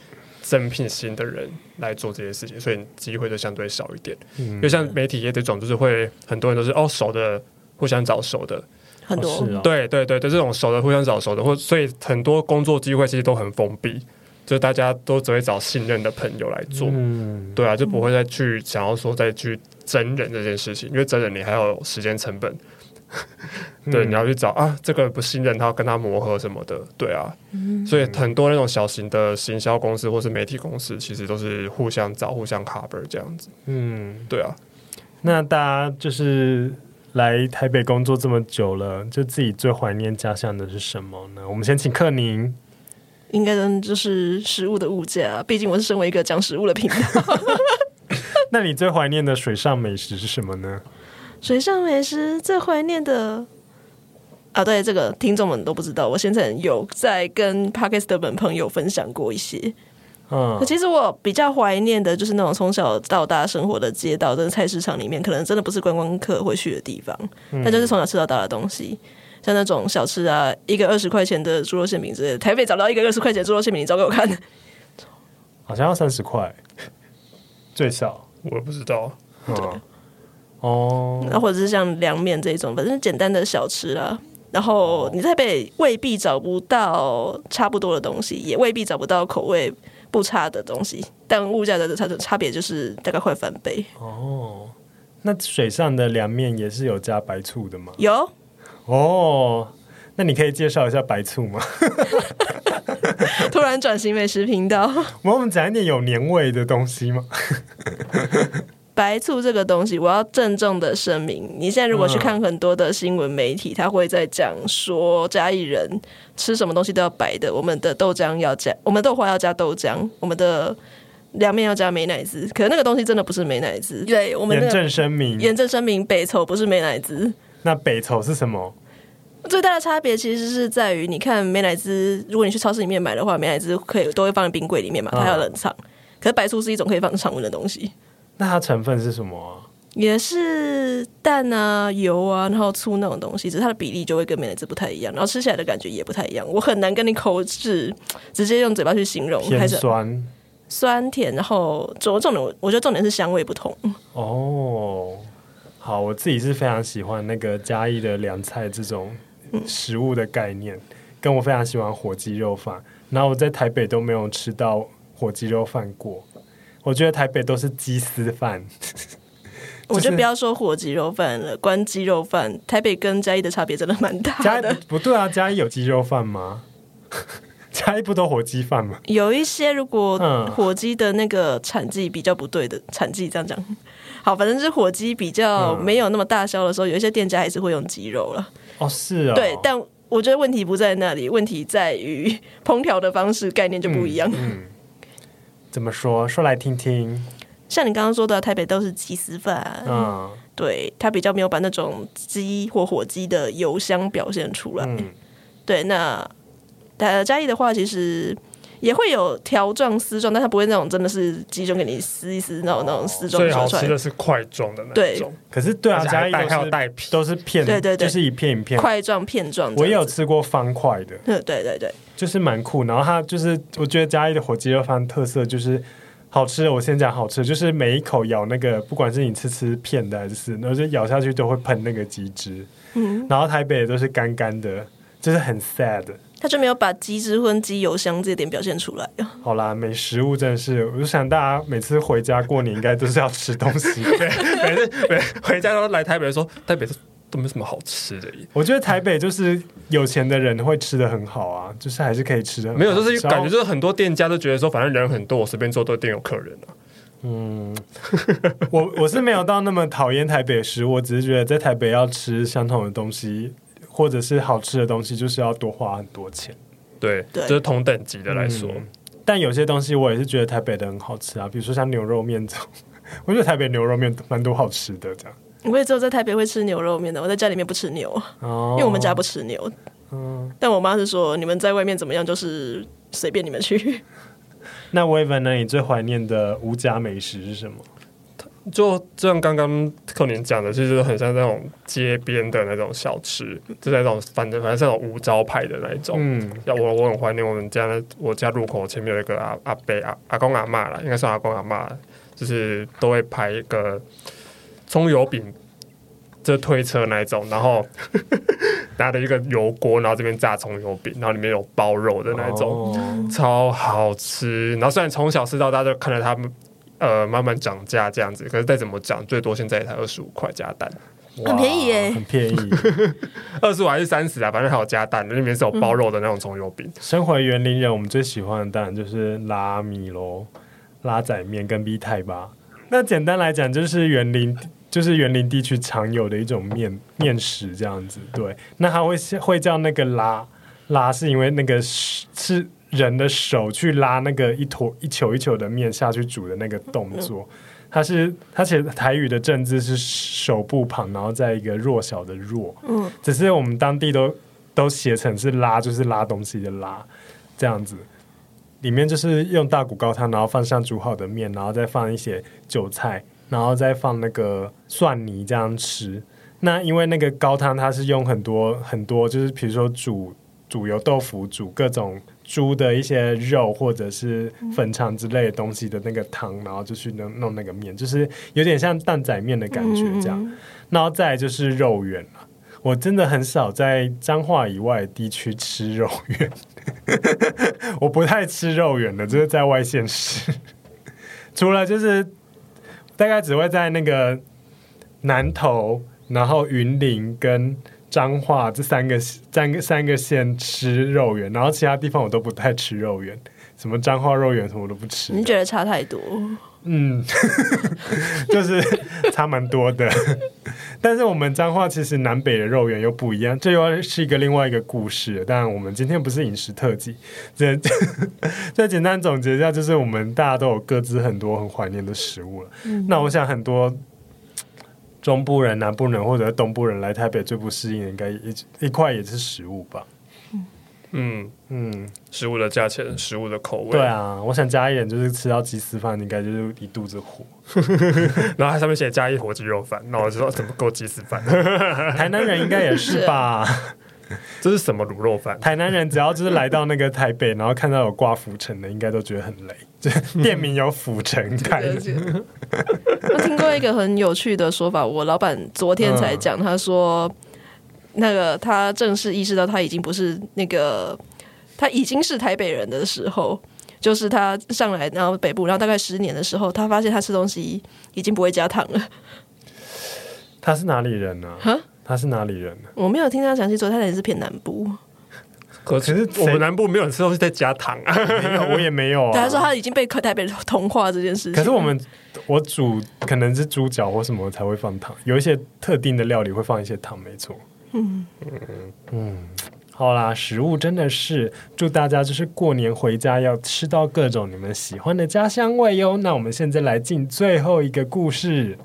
增聘新的人来做这些事情，所以机会就相对少一点。嗯，因为像媒体业这种，就是会很多人都是哦熟的，互相找熟的，很多，哦哦、对对对对，这种熟的互相找熟的，或所以很多工作机会其实都很封闭。就大家都只会找信任的朋友来做，嗯，对啊，就不会再去想要说再去真人这件事情，因为真人你还要有时间成本，<laughs> 对，你要去找啊，这个不信任他，跟他磨合什么的，对啊，所以很多那种小型的行销公司或是媒体公司，其实都是互相找、互相 cover 这样子，嗯，对啊。那大家就是来台北工作这么久了，就自己最怀念家乡的是什么呢？我们先请克宁。应该就是食物的物价，毕竟我是身为一个讲食物的频道。<laughs> 那你最怀念的水上美食是什么呢？水上美食最怀念的啊，对，这个听众们都不知道，我现在有在跟 Podcast 的本朋友分享过一些。嗯，其实我比较怀念的就是那种从小到大生活的街道，跟菜市场里面，可能真的不是观光客会去的地方，那、嗯、就是从小吃到大的东西。像那种小吃啊，一个二十块钱的猪肉馅饼之类的，台北找到一个二十块钱的猪肉馅饼，你找给我看。好像要三十块，最少我也不知道。对，哦，那或者是像凉面这种，反正简单的小吃啦。然后你在北未必找不到差不多的东西，也未必找不到口味不差的东西，但物价的差差别就是大概会翻倍。哦，那水上的凉面也是有加白醋的吗？有。哦，那你可以介绍一下白醋吗？<laughs> 突然转型美食频道，我们讲一点有年味的东西吗？白醋这个东西，我要郑重的声明，你现在如果去看很多的新闻媒体，他会在讲说嘉义人吃什么东西都要白的，我们的豆浆要加，我们豆花要加豆浆，我们的凉面要加美乃滋，可是那个东西真的不是美乃滋。对，我们严正声明，严正声明，北丑不是美乃滋。那北丑是什么？最大的差别其实是在于，你看美乃滋，如果你去超市里面买的话，美乃滋可以都会放在冰柜里面嘛，它要冷藏。可是白醋是一种可以放常温的东西。那它成分是什么啊？也是蛋啊、油啊，然后醋那种东西，只是它的比例就会跟美乃滋不太一样，然后吃起来的感觉也不太一样。我很难跟你口齿直接用嘴巴去形容，偏酸、酸甜，然后重重点，我觉得重点是香味不同。哦。好，我自己是非常喜欢那个嘉义的凉菜这种食物的概念，嗯、跟我非常喜欢火鸡肉饭。然后我在台北都没有吃到火鸡肉饭过，我觉得台北都是鸡丝饭。<laughs> 我就不要说火鸡肉饭了，关鸡肉饭，台北跟嘉义的差别真的蛮大的。不对啊，嘉义有鸡肉饭吗？<laughs> 嘉义不都火鸡饭吗？有一些如果火鸡的那个产季比较不对的产季，这样讲。好，反正是火鸡比较没有那么大销的时候，嗯、有一些店家还是会用鸡肉了。哦，是啊、哦。对，但我觉得问题不在那里，问题在于烹调的方式概念就不一样。怎么说？说来听听。像你刚刚说的，台北都是鸡丝饭。嗯，对，它比较没有把那种鸡或火鸡的油香表现出来。嗯、对，那呃嘉义的话，其实。也会有条状丝状，但它不会那种真的是鸡胸给你撕一撕那种那种丝状。最好吃的是块状的那种。对，可是对啊，嘉义还有带皮，都是片，对对对，就是一片一片块状片状。我也有吃过方块的，对对对，就是蛮酷。然后它就是，我觉得嘉义的火鸡肉饭特色就是好吃的。我先讲好吃的，就是每一口咬那个，不管是你吃吃片的还是，然后就咬下去都会喷那个鸡汁。嗯，然后台北都是干干的，就是很 sad。他就没有把鸡汁混鸡油香这点表现出来。好啦，美食物真的是，我就想大家每次回家过年应该都是要吃东西，<laughs> 对，每次每回家都来台北说台北都没什么好吃的。我觉得台北就是有钱的人会吃的很好啊，就是还是可以吃的。没有，就是感觉就是很多店家都觉得说，反正人很多，我随便做都一定有客人啊。嗯，我 <laughs> 我是没有到那么讨厌台北食物，我只是觉得在台北要吃相同的东西。或者是好吃的东西，就是要多花很多钱。对，对就是同等级的来说。嗯，但有些东西我也是觉得台北的很好吃啊，比如说像牛肉面这种，<laughs> 我觉得台北牛肉面蛮多好吃的。这样，我也只有在台北会吃牛肉面的，我在家里面不吃牛，哦，因为我们家不吃牛。嗯，但我妈是说，你们在外面怎么样，就是随便你们去。<laughs> 那 Wavin 呢？你最怀念的吴家美食是什么？就就像刚刚寇宁讲的，其实很像那种街边的那种小吃，就在那种反正反正是那种无招牌的那一种。嗯，要我我很怀念我们家的，我家路口前面有一个阿阿伯阿阿公阿嬷啦，应该算阿公阿嬷，就是都会排一个葱油饼，就推车那一种，然后 <laughs> 拿着一个油锅，然后这边炸葱油饼，然后里面有包肉的那一种，哦、超好吃。然后虽然从小吃到大，就看着他们。呃，慢慢涨价这样子，可是再怎么涨，最多现在也才二十五块加蛋，很便宜耶，很便宜，<laughs> 二十五还是三十啊？反正还有加蛋，里面是有包肉的那种葱油饼。身为园林人，我们最喜欢的当然就是拉米咯，拉仔面跟 B 泰吧。那简单来讲，就是园林，就是园林地区常有的一种面面食这样子。对，那它会会叫那个拉拉，是因为那个是。人的手去拉那个一坨一球一球的面下去煮的那个动作，它是它写台语的正字是手部旁，然后在一个弱小的弱，嗯，只是我们当地都都写成是拉，就是拉东西的拉这样子。里面就是用大骨高汤，然后放上煮好的面，然后再放一些韭菜，然后再放那个蒜泥这样吃。那因为那个高汤它是用很多很多，就是比如说煮煮油豆腐，煮各种。猪的一些肉或者是粉肠之类的东西的那个汤，然后就去弄弄那个面，就是有点像蛋仔面的感觉这样。然后再就是肉圆了，我真的很少在彰化以外地区吃肉圆，<laughs> 我不太吃肉圆的，就是在外县市，<laughs> 除了就是大概只会在那个南投，然后云林跟。彰化这三个三个三个县吃肉圆，然后其他地方我都不太吃肉圆，什么彰化肉圆什么我都不吃。你觉得差太多？嗯，<laughs> 就是差蛮多的。但是我们彰化其实南北的肉圆又不一样，这又是一个另外一个故事。但我们今天不是饮食特辑，这这简单总结一下，就是我们大家都有各自很多很怀念的食物了。嗯、那我想很多。中部人、南部人或者东部人来台北最不适应的，应该一一块也是食物吧。嗯嗯，食物的价钱，食物的口味。对啊，我想加一点就是吃到鸡丝饭，应该就是一肚子火。<laughs> 然后它上面写加一火鸡肉饭，那我就说怎么够鸡丝饭？<laughs> 台南人应该也是吧。这是什么卤肉饭？台南人只要就是来到那个台北，然后看到有挂府城的，应该都觉得很累。就店名有府城 <laughs> 开。我听过一个很有趣的说法，我老板昨天才讲，他说那个他正式意识到他已经不是那个他已经是台北人的时候，就是他上来然后北部，然后大概十年的时候，他发现他吃东西已经不会加糖了。他是哪里人呢？啊？他是哪里人呢？我没有听他详细说，他也是偏南部。可是我们南部没有人吃东西在加糖啊，没有，我也没有啊。他说他已经被台北同化这件事情。可是我们我煮可能是猪脚或什么才会放糖，有一些特定的料理会放一些糖，没错。嗯嗯嗯，好啦，食物真的是祝大家就是过年回家要吃到各种你们喜欢的家乡味哟。那我们现在来进最后一个故事。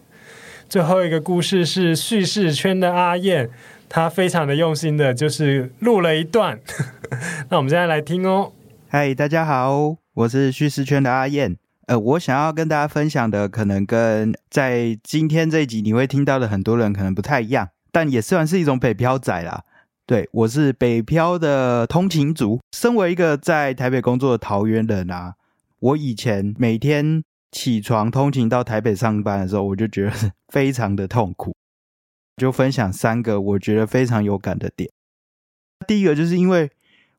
最后一个故事是叙事圈的阿燕，他非常的用心的，就是录了一段。<laughs> 那我们现在来听哦。嗨，大家好，我是叙事圈的阿燕。呃，我想要跟大家分享的，可能跟在今天这一集你会听到的很多人可能不太一样，但也算是一种北漂仔啦。对，我是北漂的通勤族。身为一个在台北工作的桃园人啊，我以前每天。起床通勤到台北上班的时候，我就觉得非常的痛苦。就分享三个我觉得非常有感的点。第一个就是因为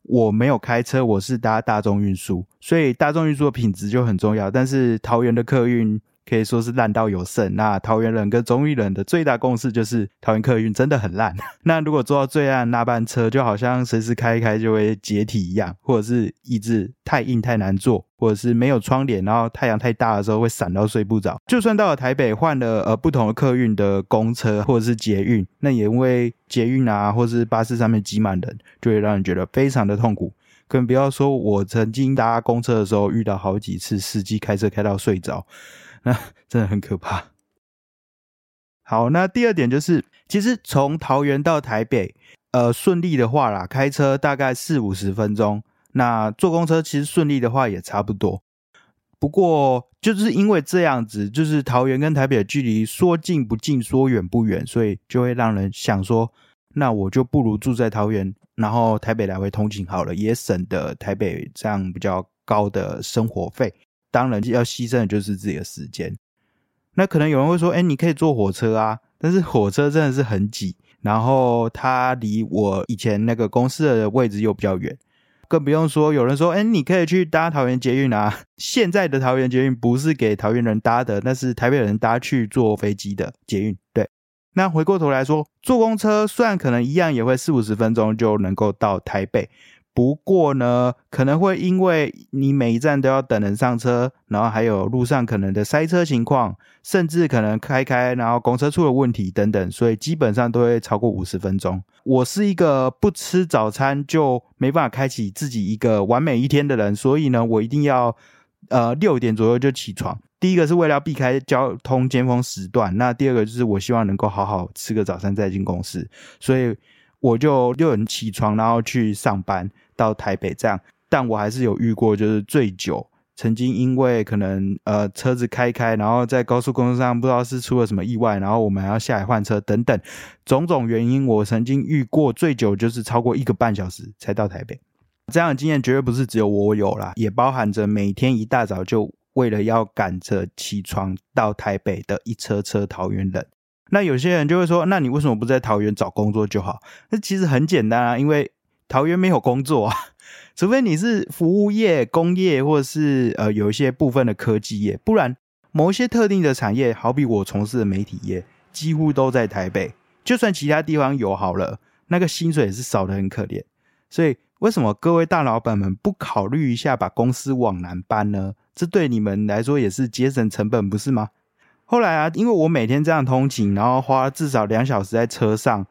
我没有开车，我是搭大众运输，所以大众运输的品质就很重要。但是桃园的客运。可以说是烂到有剩。那桃园人跟中坜人的最大共识就是，桃园客运真的很烂。<laughs> 那如果坐到最烂那班车，就好像随时开一开就会解体一样，或者是椅子太硬太难坐，或者是没有窗帘，然后太阳太大的时候会闪到睡不着。就算到了台北换了呃不同的客运的公车或者是捷运，那也因为捷运啊或是巴士上面挤满人，就会让人觉得非常的痛苦。更不要说我曾经搭公车的时候遇到好几次司机开车开到睡着。那 <laughs> 真的很可怕。好，那第二点就是，其实从桃园到台北，呃，顺利的话啦，开车大概四五十分钟。那坐公车其实顺利的话也差不多。不过就是因为这样子，就是桃园跟台北的距离说近不近，说远不远，所以就会让人想说，那我就不如住在桃园，然后台北来回通勤好了，也省得台北这样比较高的生活费。当然要牺牲的就是自己的时间。那可能有人会说，哎，你可以坐火车啊，但是火车真的是很挤，然后它离我以前那个公司的位置又比较远，更不用说有人说，哎，你可以去搭桃园捷运啊。现在的桃园捷运不是给桃园人搭的，那是台北人搭去坐飞机的捷运。对，那回过头来说，坐公车虽然可能一样也会四五十分钟就能够到台北。不过呢，可能会因为你每一站都要等人上车，然后还有路上可能的塞车情况，甚至可能开开，然后公车出了问题等等，所以基本上都会超过五十分钟。我是一个不吃早餐就没办法开启自己一个完美一天的人，所以呢，我一定要呃六点左右就起床。第一个是为了避开交通尖峰时段，那第二个就是我希望能够好好吃个早餐再进公司，所以我就六点起床，然后去上班。到台北这样，但我还是有遇过，就是醉酒，曾经因为可能呃车子开开，然后在高速公路上不知道是出了什么意外，然后我们还要下来换车等等种种原因，我曾经遇过醉酒就是超过一个半小时才到台北。这样的经验绝对不是只有我有啦，也包含着每天一大早就为了要赶着起床到台北的一车车桃园人。那有些人就会说，那你为什么不在桃园找工作就好？那其实很简单啊，因为。桃园没有工作啊，<laughs> 除非你是服务业、工业，或者是呃有一些部分的科技业，不然某一些特定的产业，好比我从事的媒体业，几乎都在台北。就算其他地方有好了，那个薪水也是少得很可怜。所以为什么各位大老板们不考虑一下把公司往南搬呢？这对你们来说也是节省成本，不是吗？后来啊，因为我每天这样通勤，然后花至少两小时在车上，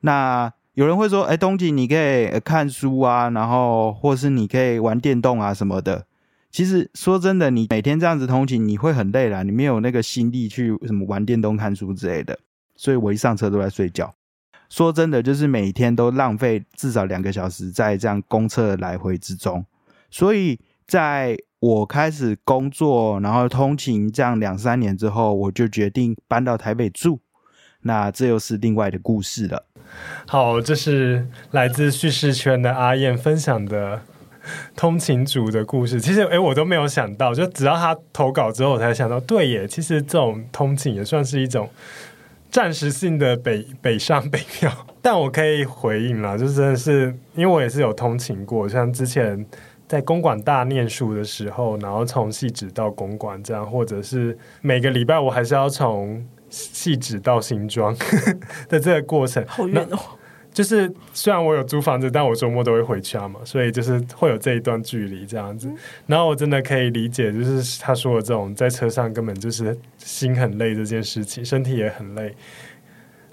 那。有人会说：“哎，东景，你可以看书啊，然后或是你可以玩电动啊什么的。”其实说真的，你每天这样子通勤，你会很累啦，你没有那个心力去什么玩电动、看书之类的。所以我一上车都在睡觉。说真的，就是每天都浪费至少两个小时在这样公车的来回之中。所以在我开始工作，然后通勤这样两三年之后，我就决定搬到台北住。那这又是另外的故事了。好，这是来自叙事圈的阿燕分享的通勤族的故事。其实，诶，我都没有想到，就直到他投稿之后，我才想到，对耶，其实这种通勤也算是一种暂时性的北北上北漂。但我可以回应啦，就真的是因为我也是有通勤过，像之前在公馆大念书的时候，然后从汐止到公馆这样，或者是每个礼拜我还是要从。汐止到新庄 <laughs> 的这个过程好远哦，就是虽然我有租房子，但我周末都会回家嘛，所以就是会有这一段距离这样子。然后我真的可以理解，就是他说的这种在车上根本就是心很累这件事情，身体也很累。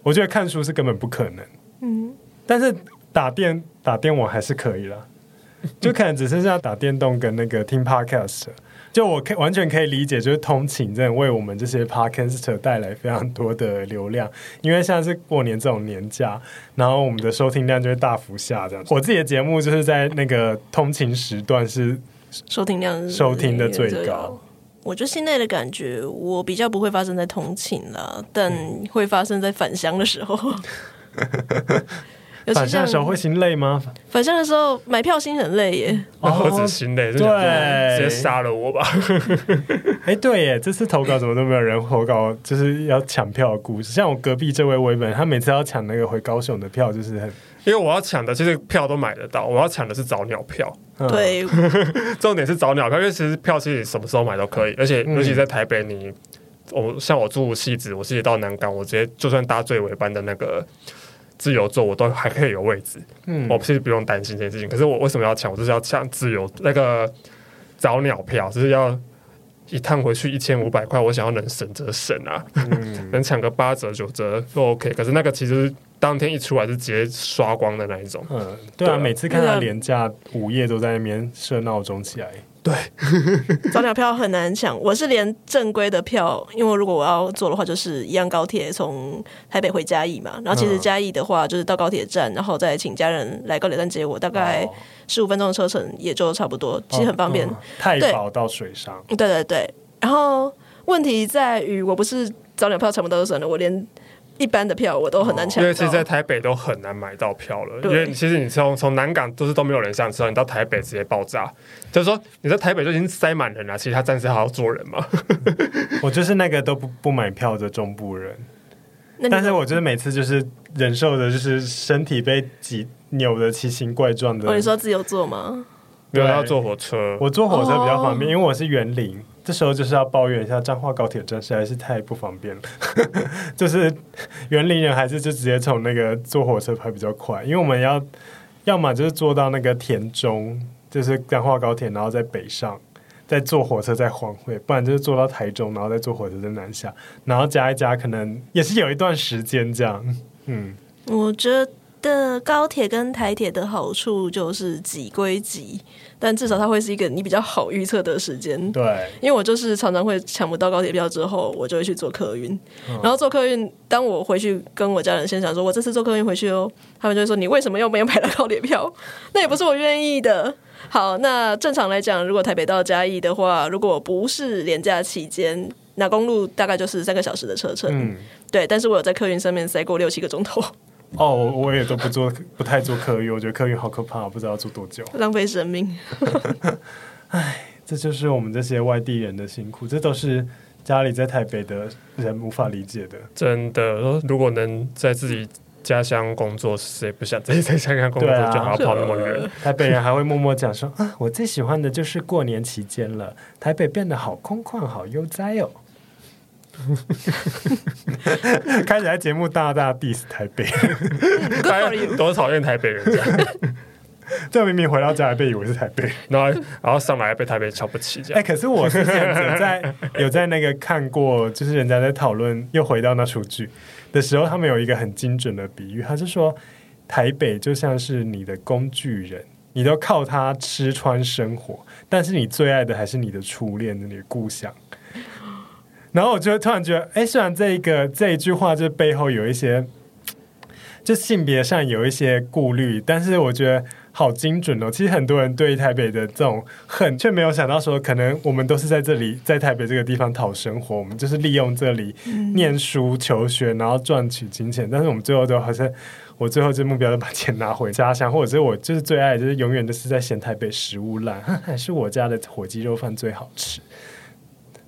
我觉得看书是根本不可能，嗯，但是打电打电网还是可以了，就可能只剩下打电动跟那个听 podcast。就我可完全可以理解，就是通勤真的为我们这些 podcaster 带来非常多的流量，因为像是过年这种年假，然后我们的收听量就会大幅下降。我自己的节目就是在那个通勤时段是收听量收听的最高。我觉得心累的感觉，我比较不会发生在通勤了，但会发生在返乡的时候。<laughs> 返乡的时候会心累吗？反向的时候买票心很累耶，哦，<laughs> 不止心累，对，直接杀了我吧。<laughs> 哎，对耶，这次投稿怎么都没有人投稿，就是要抢票的故事。像我隔壁这位维本，他每次要抢那个回高雄的票，就是很，因为我要抢的其实票都买得到，我要抢的是早鸟票。对，<laughs> 重点是早鸟票，因为其实票其实什么时候买都可以，而且尤其在台北你，你我像我住汐止，我自己到南港，我直接就算搭最尾班的那个。自由座我都还可以有位置，嗯，我其实不用担心这件事情。可是我为什么要抢？我就是要抢自由那个早鸟票，就是要一趟回去一千五百块，我想要能省则省啊，嗯、能抢个八折九折都 OK。可是那个其实当天一出来是直接刷光的那一种，嗯，对啊，对啊，每次看到廉价午夜都在那边设闹钟起来。对，<laughs> 早鸟票很难抢。我是连正规的票，因为如果我要坐的话，就是一样高铁从台北回嘉义嘛。然后其实嘉义的话，就是到高铁站，然后再请家人来高铁站接我，大概十五分钟的车程，也就差不多，其实很方便。哦嗯、太保到水上，对对对。然后问题在于，我不是早鸟票抢不到就算了，我连。一般的票我都很难抢，因为其实，在台北都很难买到票了。因为其实你从从南港都是都没有人上车，你到台北直接爆炸。就是说你在台北就已经塞满人了，其实他暂时还要坐人嘛？<laughs> 我就是那个都不不买票的中部人，但是我觉得每次就是忍受的就是身体被挤扭的奇形怪状的。哦，你说自由坐吗？没有要坐火车，我坐火车比较方便，因为我是园林。这时候就是要抱怨一下彰化高铁站实在是太不方便了，<laughs> 就是园林人还是就直接从那个坐火车还比较快，因为我们要要么就是坐到那个田中，就是彰化高铁，然后在北上，再坐火车再黄回，不然就是坐到台中，然后再坐火车再南下，然后加一加可能也是有一段时间这样。嗯，我觉得高铁跟台铁的好处就是挤归挤。但至少它会是一个你比较好预测的时间，对，因为我就是常常会抢不到高铁票之后，我就会去坐客运，然后坐客运，当我回去跟我家人先讲说，我这次坐客运回去哦，他们就会说你为什么又没有买到高铁票？那也不是我愿意的。好，那正常来讲，如果台北到嘉义的话，如果不是廉价期间，那公路大概就是三个小时的车程，嗯，对，但是我有在客运上面塞过六七个钟头。哦，我也都不做，不太做客运，我觉得客运好可怕，不知道要坐多久，浪费生命。<laughs> 唉，这就是我们这些外地人的辛苦，这都是家里在台北的人无法理解的。真的，如果能在自己家乡工作，谁不想在 <laughs> 在香港工作，就好跑那么远？啊、台北人还会默默讲说啊，我最喜欢的就是过年期间了，台北变得好空旷，好悠哉哦。<laughs> 开始在节目大大 diss 台北，<laughs> 大家都讨厌台北人这样。<laughs> 这明明回到家还被以为是台北，然后然后上来被台北瞧不起这样。哎、欸，可是我是在有在那个看过，就是人家在讨论又回到那出剧的时候，他们有一个很精准的比喻，他是说台北就像是你的工具人，你都靠它吃穿生活，但是你最爱的还是你的初恋，你的故乡。然后我就突然觉得，哎，虽然这一个这一句话就背后有一些，就性别上有一些顾虑，但是我觉得好精准哦。其实很多人对台北的这种恨，却没有想到说，可能我们都是在这里，在台北这个地方讨生活，我们就是利用这里念书求学，然后赚取金钱。但是我们最后都好像，我最后这目标就把钱拿回家乡，或者是我就是最爱，就是永远都是在嫌台北食物烂，<laughs> 还是我家的火鸡肉饭最好吃。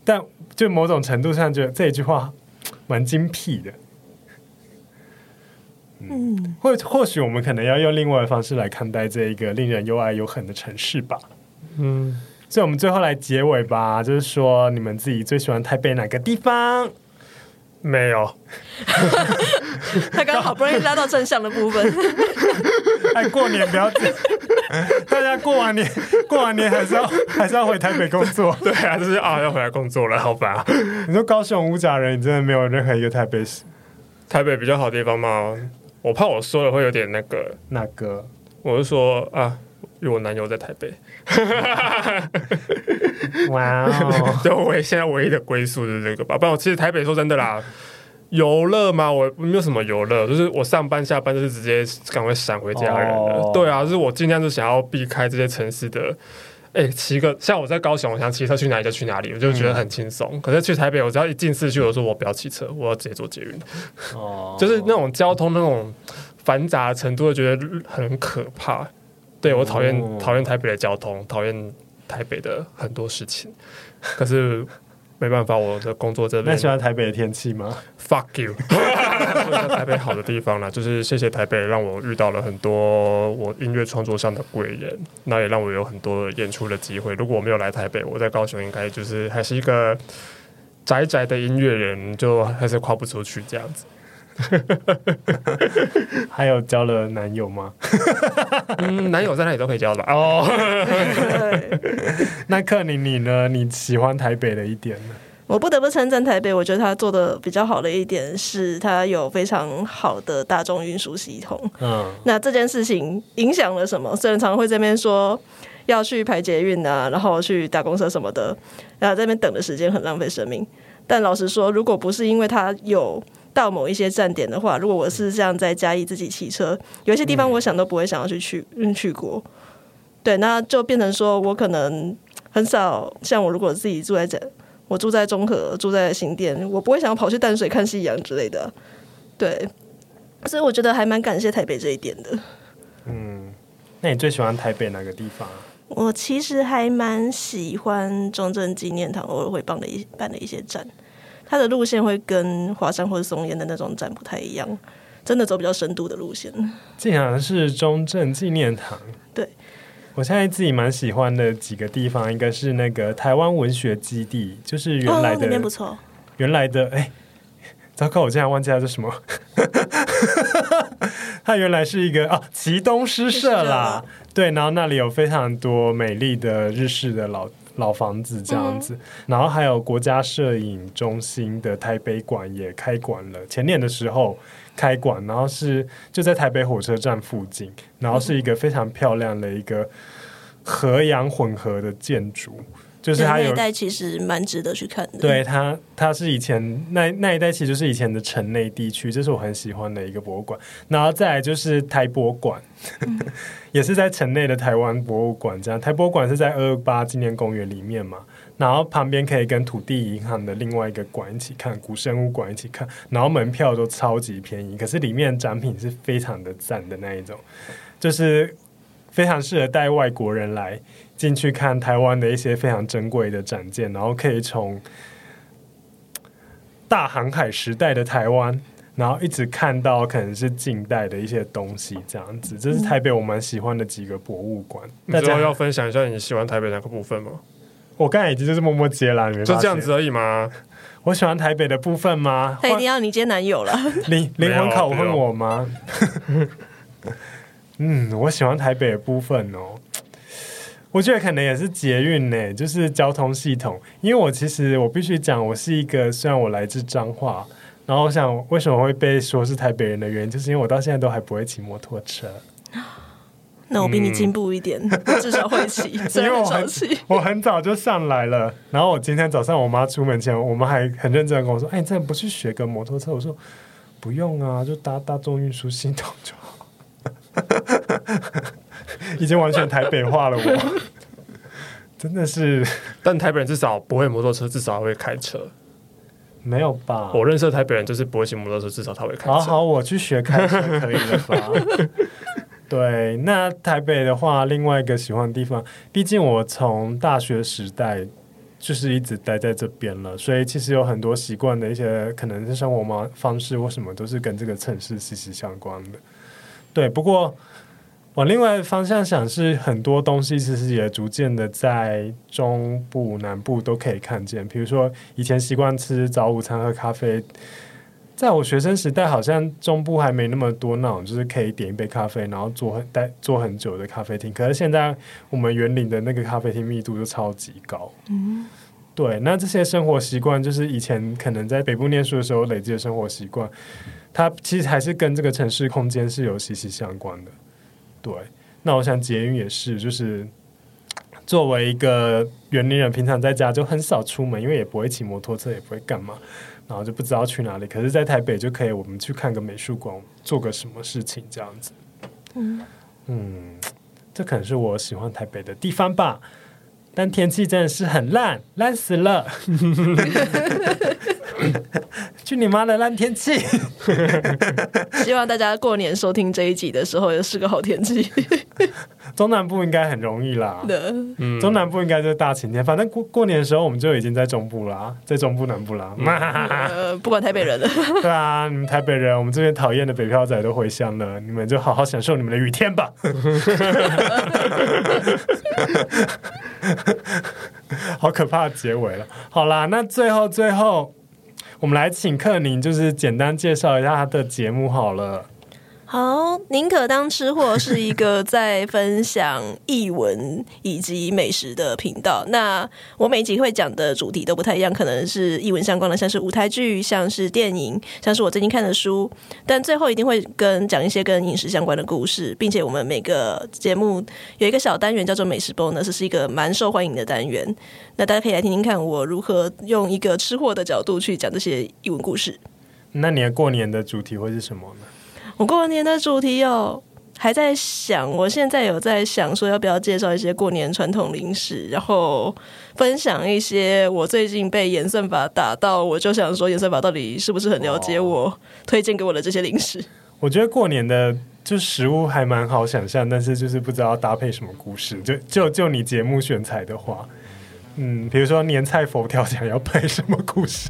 但就某种程度上，觉得这一句话蛮精辟的。嗯，或或许我们可能要用另外的方式来看待这一个令人又爱又恨的城市吧。嗯，所以我们最后来结尾吧，就是说你们自己最喜欢台北哪个地方？没有，他刚刚好不容易拉到正向的部分。哎，过年不要紧，<laughs> 大家过完年过完年还是要还是要回台北工作。<laughs> 对啊，就是啊，要回来工作了，好吧？你说高雄五甲人，你真的没有任何一个台北市？台北比较好的地方吗？我怕我说了会有点那个。那个？我是说啊，因为我男友在台北。<laughs> 哇哦！<laughs> 就我现在唯一的归宿就是这个吧。不然我其实台北说真的啦，游乐嘛，我没有什么游乐，就是我上班下班就是直接赶快闪回家人了。Oh. 对啊，就是我尽量是想要避开这些城市的。哎、欸，骑个像我在高雄，我想骑车去哪里就去哪里，我就觉得很轻松。嗯、可是去台北，我只要一进市区，我说我不要骑车，我要直接坐捷运。哦，oh. 就是那种交通那种繁杂的程度，我觉得很可怕。对，我讨厌讨厌台北的交通，讨厌台北的很多事情。<laughs> 可是没办法，我的工作这边。那喜欢台北的天气吗？Fuck you！<laughs> 台北好的地方呢，就是谢谢台北，让我遇到了很多我音乐创作上的贵人，那也让我有很多演出的机会。如果我没有来台北，我在高雄应该就是还是一个宅宅的音乐人，就还是跨不出去这样子。<laughs> 还有交了男友吗？<laughs> 嗯，男友在哪里都可以交的哦。<laughs> 那克宁你呢？你喜欢台北的一点呢？我不得不称赞台北，我觉得它做的比较好的一点是，它有非常好的大众运输系统。嗯，那这件事情影响了什么？虽然常常会这边说要去排捷运啊，然后去打公车什么的，然后在这边等的时间很浪费生命。但老实说，如果不是因为它有到某一些站点的话，如果我是这样在嘉义自己骑车，有一些地方我想都不会想要去去去过。对，那就变成说我可能很少像我如果自己住在这。我住在中和，住在新店，我不会想要跑去淡水看夕阳之类的，对，所以我觉得还蛮感谢台北这一点的。嗯，那你最喜欢台北哪个地方？我其实还蛮喜欢中正纪念堂偶尔会办的一办的一些站，它的路线会跟华山或者松烟的那种站不太一样，真的走比较深度的路线。竟然是中正纪念堂，对。我现在自己蛮喜欢的几个地方，一个是那个台湾文学基地，就是原来的，不错。原来的，哎，糟糕，我竟然忘记了这是什么。<laughs> 它原来是一个啊，齐东诗社啦，对，然后那里有非常多美丽的日式的老老房子这样子，嗯、然后还有国家摄影中心的台北馆也开馆了，前年的时候。开馆，然后是就在台北火车站附近，然后是一个非常漂亮的一个河洋混合的建筑，就是那一代其实蛮值得去看的。对它，它是以前那那一代其实就是以前的城内地区，这是我很喜欢的一个博物馆。然后再来就是台博馆，嗯、<laughs> 也是在城内的台湾博物馆。这样，台博馆是在二二八纪念公园里面嘛。然后旁边可以跟土地银行的另外一个馆一起看，古生物馆一起看，然后门票都超级便宜，可是里面展品是非常的赞的那一种，就是非常适合带外国人来进去看台湾的一些非常珍贵的展件，然后可以从大航海时代的台湾，然后一直看到可能是近代的一些东西，这样子，这是台北我蛮喜欢的几个博物馆。那之后要分享一下你喜欢台北哪个部分吗？我刚才已经就是默默接了，就这样子而已吗？我喜欢台北的部分吗？他一定要你接男友了？<laughs> 灵灵魂拷问我吗？<laughs> 嗯，我喜欢台北的部分哦。我觉得可能也是捷运呢，就是交通系统。因为我其实我必须讲，我是一个虽然我来自彰化，然后我想为什么会被说是台北人的原因，就是因为我到现在都还不会骑摩托车。那我比你进步一点，<laughs> 嗯、至少会骑，虽然我很我很早就上来了。然后我今天早上我妈出门前，我们还很认真的跟我说：“哎、欸，你这不去学个摩托车？”我说：“不用啊，就搭大众运输系统就好。”已经完全台北化了我，我真的是。<laughs> 但台北人至少不会摩托车，至少会开车。没有吧？我认识的台北人就是不会骑摩托车，至少他会开车。好好，我去学开车可以了吧？<laughs> 对，那台北的话，另外一个喜欢的地方，毕竟我从大学时代就是一直待在这边了，所以其实有很多习惯的一些可能是生活方方式或什么，都是跟这个城市息息相关的。对，不过往另外方向想，是很多东西其实也逐渐的在中部、南部都可以看见，比如说以前习惯吃早午餐喝咖啡。在我学生时代，好像中部还没那么多那种，就是可以点一杯咖啡，然后坐很待坐很久的咖啡厅。可是现在我们园林的那个咖啡厅密度就超级高。嗯，对。那这些生活习惯，就是以前可能在北部念书的时候累积的生活习惯，它其实还是跟这个城市空间是有息息相关的。对。那我想捷运也是，就是作为一个园林人，平常在家就很少出门，因为也不会骑摩托车，也不会干嘛。然后就不知道去哪里，可是，在台北就可以，我们去看个美术馆，做个什么事情这样子。嗯嗯，这可能是我喜欢台北的地方吧。但天气真的是很烂，烂死了。<laughs> 去你妈的烂天气！希望大家过年收听这一集的时候也是个好天气。<laughs> 中南部应该很容易啦，嗯，中南部应该就是大晴天。反正过过年的时候，我们就已经在中部啦，在中部南部啦。<laughs> 呃，不管台北人了。对啊，你们台北人，我们这边讨厌的北漂仔都回乡了，你们就好好享受你们的雨天吧。<laughs> 好可怕的结尾了。好啦，那最后最后。我们来请克宁，就是简单介绍一下他的节目好了。好，宁可当吃货是一个在分享译文以及美食的频道。那我每集会讲的主题都不太一样，可能是译文相关的，像是舞台剧，像是电影，像是我最近看的书。但最后一定会跟讲一些跟饮食相关的故事，并且我们每个节目有一个小单元叫做美食 bonus，这是一个蛮受欢迎的单元。那大家可以来听听看我如何用一个吃货的角度去讲这些艺文故事。那你的过年的主题会是什么呢？<laughs> 我过年的主题有还在想，我现在有在想说要不要介绍一些过年传统零食，然后分享一些我最近被演算法打到，我就想说演算法到底是不是很了解我推荐给我的这些零食？我觉得过年的就食物还蛮好想象，但是就是不知道搭配什么故事。就就就你节目选材的话，嗯，比如说年菜佛跳墙要配什么故事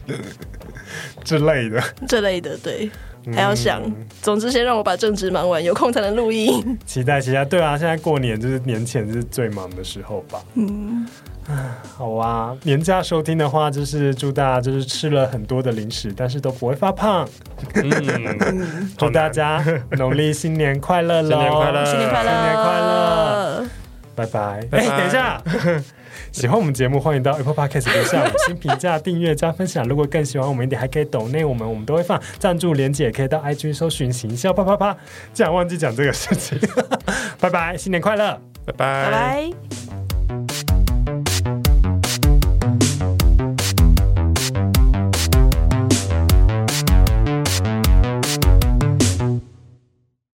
之类的，<laughs> 这类的对。还要想，总之先让我把正职忙完，有空才能录音。<laughs> 期待期待，对啊，现在过年就是年前是最忙的时候吧。嗯，好啊，年假收听的话，就是祝大家就是吃了很多的零食，但是都不会发胖。嗯，<laughs> 祝大家农历新年快乐喽！新年快乐，新年快乐，新年快乐！拜拜。哎、欸，等一下。<laughs> 喜欢我们节目，欢迎到 Apple Podcast 留下五星评价、订阅加分享。如果更喜欢我们一点，还可以抖内我们，我们都会放赞助连接，也可以到 IG 搜寻“行销啪啪啪”。竟然忘记讲这个事情，<laughs> 拜拜，新年快乐，拜拜。